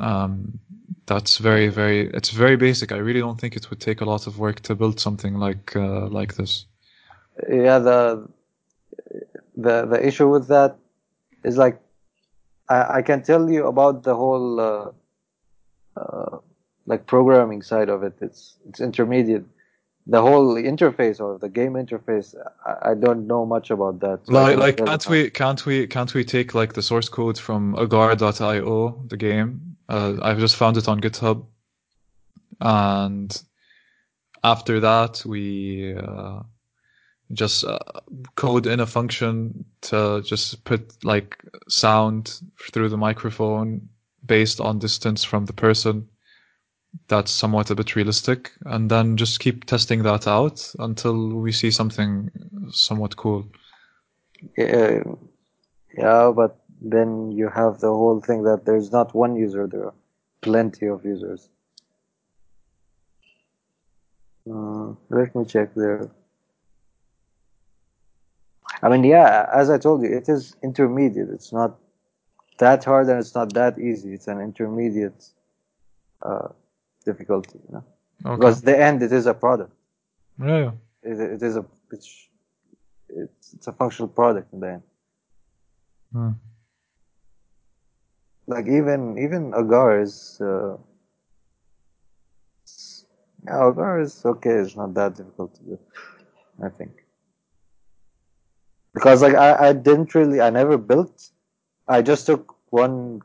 um, that's very, very, it's very basic. I really don't think it would take a lot of work to build something like uh, like this. yeah the the the issue with that is like I, I can tell you about the whole uh, uh, like programming side of it. It's it's intermediate. The whole interface or the game interface, I, I don't know much about that. so Like, like can't we can't we can't we take like the source code from agar.io, the game? Uh, I've just found it on GitHub, and after that we uh, just uh, code in a function to just put like sound through the microphone based on distance from the person. That's somewhat a bit realistic, and then just keep testing that out until we see something somewhat cool. Yeah, yeah, but then you have the whole thing that there's not one user, there are plenty of users. Uh, let me check there. I mean, yeah, as I told you, it is intermediate. It's not that hard and it's not that easy. It's an intermediate uh, difficulty, you know. Okay. Because the end, it is a product. Yeah, yeah. It, it is a it's, it's it's a functional product in the end. Hmm. like even even agar is uh, yeah, agar is okay it's not that difficult to do i think because like i, I didn't really i never built i just took one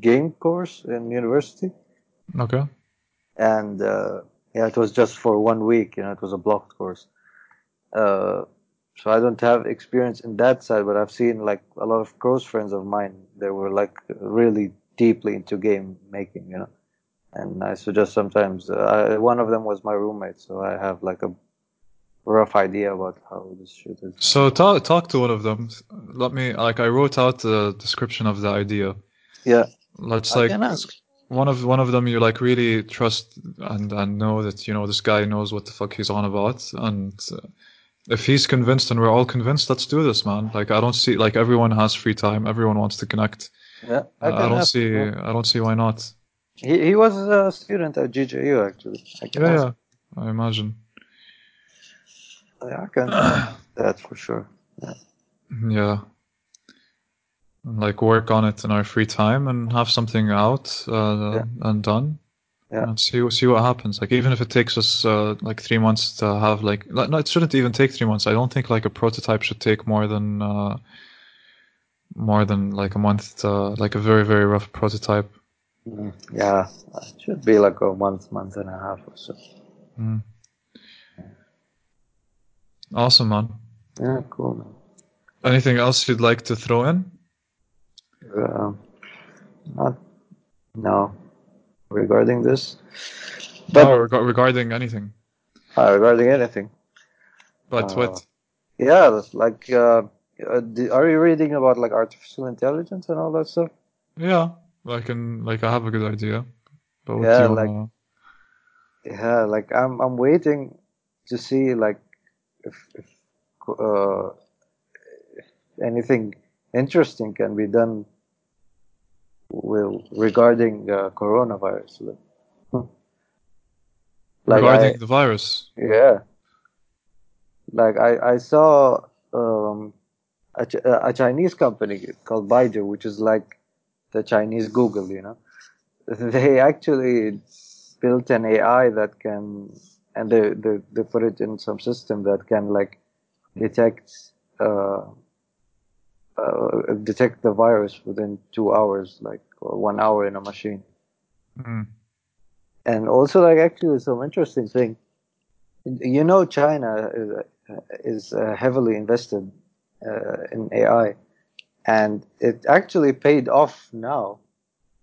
game course in university Okay. And uh, yeah it was just for one week you know it was a blocked course uh, so i don't have experience in that side but i've seen like a lot of close friends of mine they were like really deeply into game making you know and i suggest sometimes uh, I, one of them was my roommate so i have like a rough idea about how this shit is. So talk talk to one of them. Let me like I wrote out the description of the idea. Yeah, Let's I like can ask. One of one of them you like really trust and and know that you know this guy knows what the fuck he's on about. And uh, if he's convinced and we're all convinced let's do this man. Like i don't see like everyone has free time. Everyone wants to connect. Yeah, i, I don't see i don't see why not. He he was a student at GJU actually. I yeah yeah. I imagine. Yeah, I can that for sure. yeah. And, like work on it in our free time and have something out uh, Yeah. and done Yeah. and see see what happens like even if it takes us uh, like three months to have like no it shouldn't even take three months i don't think like a prototype should take more than uh more than like a month to, like a very very rough prototype Mm, Yeah, it should be like a month, month and a half or so. Mm. awesome man Yeah, cool. Man. anything else you'd like to throw in Um, not no. Regarding this, but no, reg- regarding anything. Uh, regarding anything. but Uh, what? Yeah, like, uh, uh, the- are you reading about like artificial intelligence and all that stuff? yeah i can like i have a good idea. But Yeah, like- wanna... Yeah, like I'm I'm waiting to see like if if uh if anything interesting can be done will regarding uh, coronavirus. Like, like regarding I, the virus yeah, like I I saw um a, Ch- a Chinese company called Baidu, which is like the Chinese Google, you know. [LAUGHS] They actually built an AI that can, and they, they, they put it in some system that can like detect, uh, uh, detect the virus within two hours, like or one hour in a machine. Mm. And also, like actually, some interesting thing. You know, China is, is uh, heavily invested uh, in AI, and it actually paid off now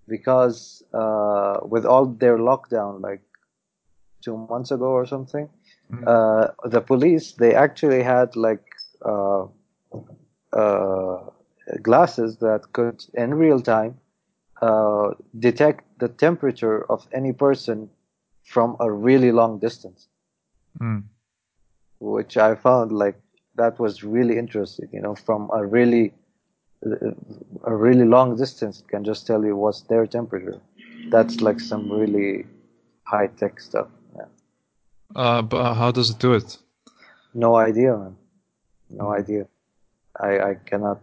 because uh, with all their lockdown, like two months ago or something, Mm. uh, the police they actually had like uh, glasses that could, in real time, uh, detect the temperature of any person from a really long distance, Mm. which I found like that was really interesting. You know, from a really a really long distance, it can just tell you what's their temperature. That's like some really high tech stuff. Yeah. uh but how does it do it No idea, man. No idea. I I cannot.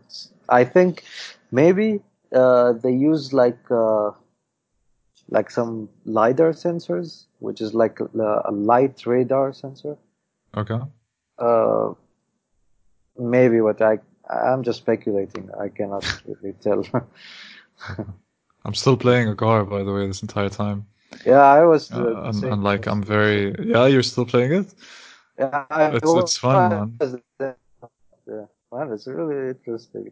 I think maybe uh, they use like uh, like some lidar sensors, which is like a, a light radar sensor. okay Uh, maybe what I I'm just speculating. I cannot really tell. [LAUGHS] i'm still playing agar by the way this entire time yeah, I was. Uh, uh, and, and like i'm very yeah you're still playing it Yeah, I It's- it's fun, man. Man, it's really interesting.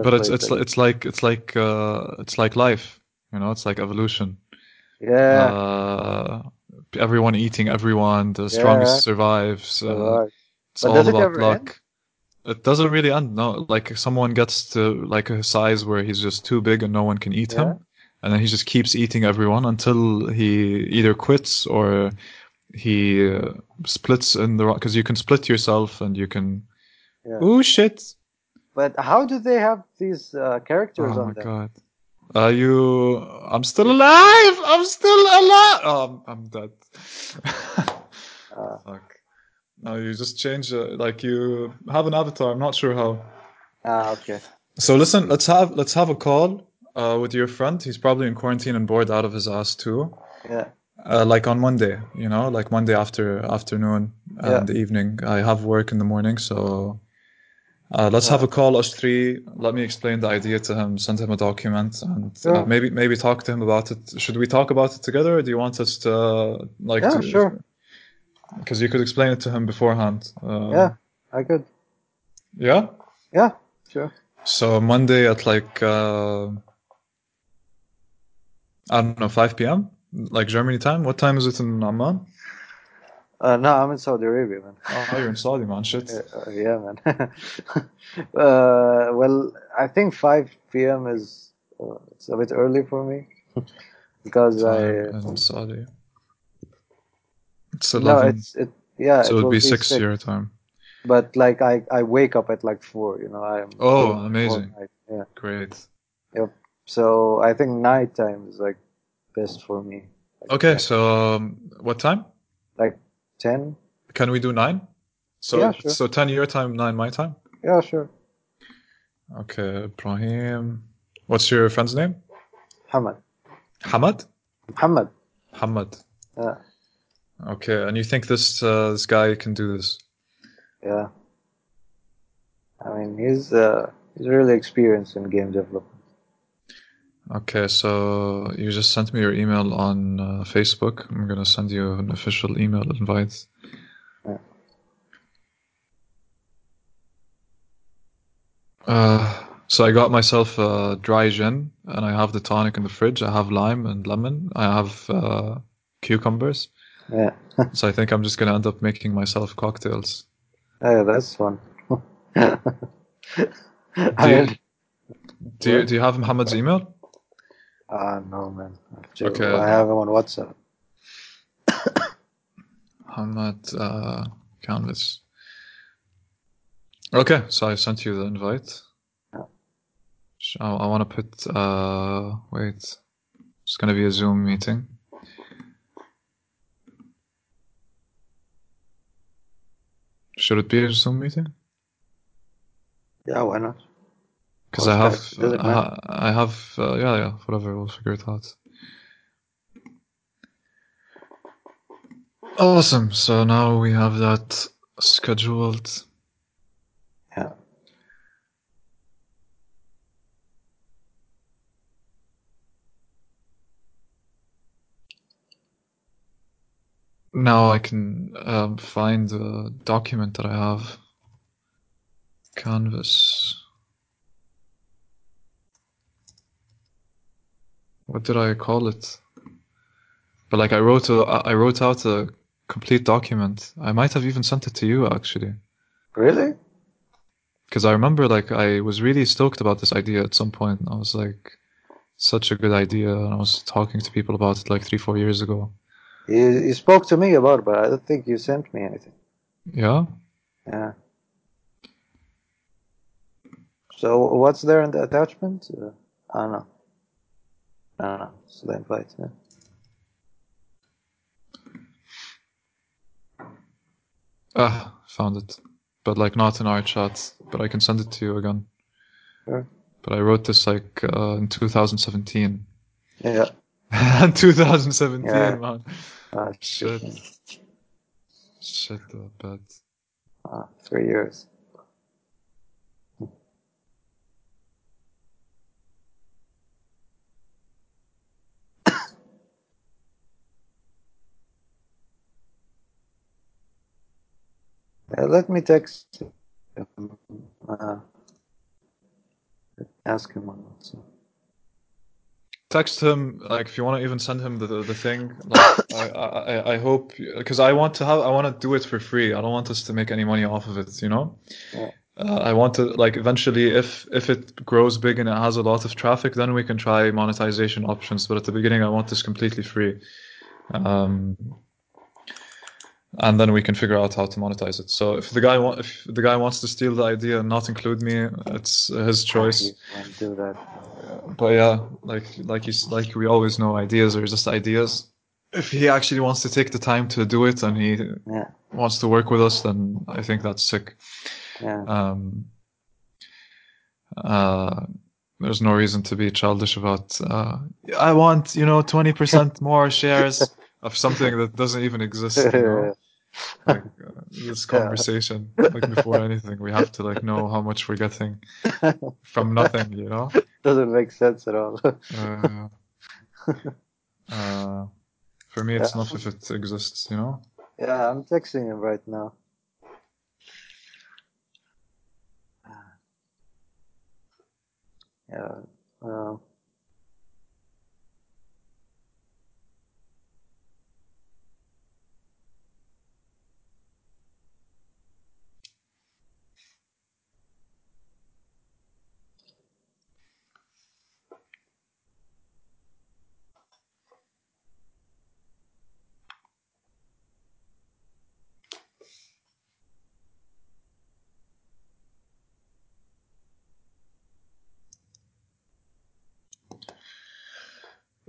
But it's it's it it's like it's like uh it's like life you know it's like evolution Yeah, uh everyone eating everyone the strongest Yeah. survives uh, it's But all it about ever luck end? it doesn't really end no like someone gets to like a size where he's just too big and no one can eat Yeah. him and then he just keeps eating everyone until he either quits or he uh, splits in the rock because you can split yourself and you can Yeah. oh shit But how do they have these uh, characters on? oh on my them? god are you i'm still alive i'm still alive oh i'm, I'm dead [LAUGHS] Uh, fuck no you just change uh, like you have an avatar i'm not sure how ah, okay. So listen, let's have let's have a call uh, with your friend. He's probably in quarantine and bored out of his ass too. Yeah. Uh, like on Monday, you know, like Monday after afternoon and the evening. I have work in the morning, so uh, let's have a call, us three. Let me explain the idea to him. Send him a document, and uh, maybe maybe talk to him about it. Should we talk about it together, or do you want us to uh, like? Yeah, to, sure. Because you could explain it to him beforehand. Uh, Yeah, I could. Yeah. Yeah, sure. So Monday at like uh, I don't know 5 p.m. like Germany time. What time is it in Amman? Uh, no, I'm in Saudi Arabia, man. Oh, you're in Saudi, man. Shit. [LAUGHS] Uh, yeah, man. [LAUGHS] uh, well, I think 5 p.m. is uh, it's a bit early for me [LAUGHS] because Time I in Saudi. It's no, 11. it's it yeah. so it would will be 6 your time. But like I I wake up at like four. You know I'm Oh, amazing. Yeah. Great. So I think night time is like best for me. Like, Okay, so um, what time? like ten. Can we do 9? So, Yeah, sure. so 10 your time, 9 my time? Yeah, sure. Okay, Ibrahim. What's your friend's name? Hamad. Hamad? Muhammad. Hamad. Yeah. Okay, and you think this uh, this guy can do this? Yeah. I mean, he's uh, he's really experienced in game development. Okay, so you just sent me your email on uh, Facebook. I'm gonna send you an official email invite. Yeah. Uh, so I got myself a dry gin, and I have the tonic in the fridge. I have lime and lemon. I have uh, cucumbers. Yeah. [LAUGHS] So I think I'm just gonna end up making myself cocktails. yeah, that's fun. [LAUGHS] Do you, do you, do you have Muhammad's email? Ah, no, man. Actually, Okay. I have him on WhatsApp. [COUGHS] Muhammad uh, Canvas. Okay, so I sent you the invite. Yeah. Sh- I, I want to put. Uh, wait, it's gonna be a Zoom meeting. Should it be a Zoom meeting? Yeah, why not? Because I have, Skype, does it I, ha- I have, uh, yeah, yeah, whatever. We'll figure it out. Awesome. So now we have that scheduled. Yeah. Now I can um, find the document that I have. Canvas. What did I call it? But like I wrote a, I wrote out a complete document. I might have even sent it to you actually, Really? because I remember like I was really stoked about this idea at some point. I was like, such a good idea, and I was talking to people about it like three, four years ago. You, you spoke to me about it, but I don't think you sent me anything. Yeah. Yeah. So what's there in the attachment? Uh, I don't know. I don't know. It's the invite. Yeah. Ah, found it. But like not in our chat. But I can send it to you again. Sure. But I wrote this like uh, in 2017. Yeah. [LAUGHS] 2017, Yeah. man. Ah, Shit. shit. Shit, bet. Ah, three years. Uh, let me text him. Uh, ask him WhatsApp. Text him, like, if you want to even send him the the, the thing. Like, I, I I hope because I want to have I want to do it for free. I don't want us to make any money off of it. You know. Yeah. Uh, I want to like eventually if if it grows big and it has a lot of traffic, then we can try monetization options. But at the beginning, I want this completely free. Um, and then we can figure out how to monetize it. So if the guy wa- if the guy wants to steal the idea and not include me, it's his choice. Do that. But yeah, like like you like we always know, ideas are just ideas. If he actually wants to take the time to do it and he Yeah. wants to work with us, then I think that's sick. Yeah. Um, uh, there's no reason to be childish about. Uh, I want you know twenty percent [LAUGHS] more shares of something that doesn't even exist. You know? Like uh, this [LAUGHS] Yeah. conversation like before anything we have to like know how much we're getting from [LAUGHS] nothing you know Doesn't make sense at all. uh, uh, for me it's Yeah. enough if it exists you know yeah, I'm texting him right now. [SIGHS] Yeah.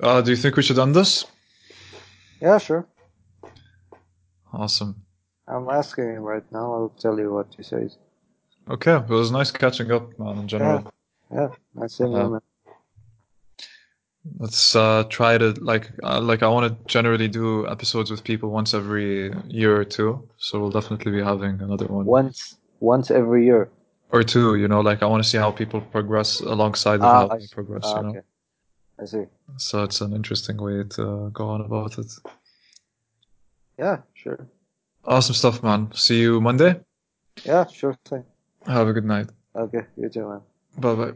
Uh, Uh, do you think we should end this? Yeah, sure. Awesome. I'm asking him right now. I'll tell you what he says. Okay, it was nice catching up, man. In general, Yeah, nice seeing you, Uh, man. let's uh, try to like uh, like I want to generally do episodes with people once every year or two. So we'll definitely be having another one Once, once every year. or two. You know, like I want to see how people progress alongside Ah, how I they progress. Ah, you know, okay. I see. so it's an interesting way to go on about it. Yeah, sure. Awesome stuff, man. See you Monday. Yeah, sure thing. Have a good night. Okay, you too, man. Bye bye.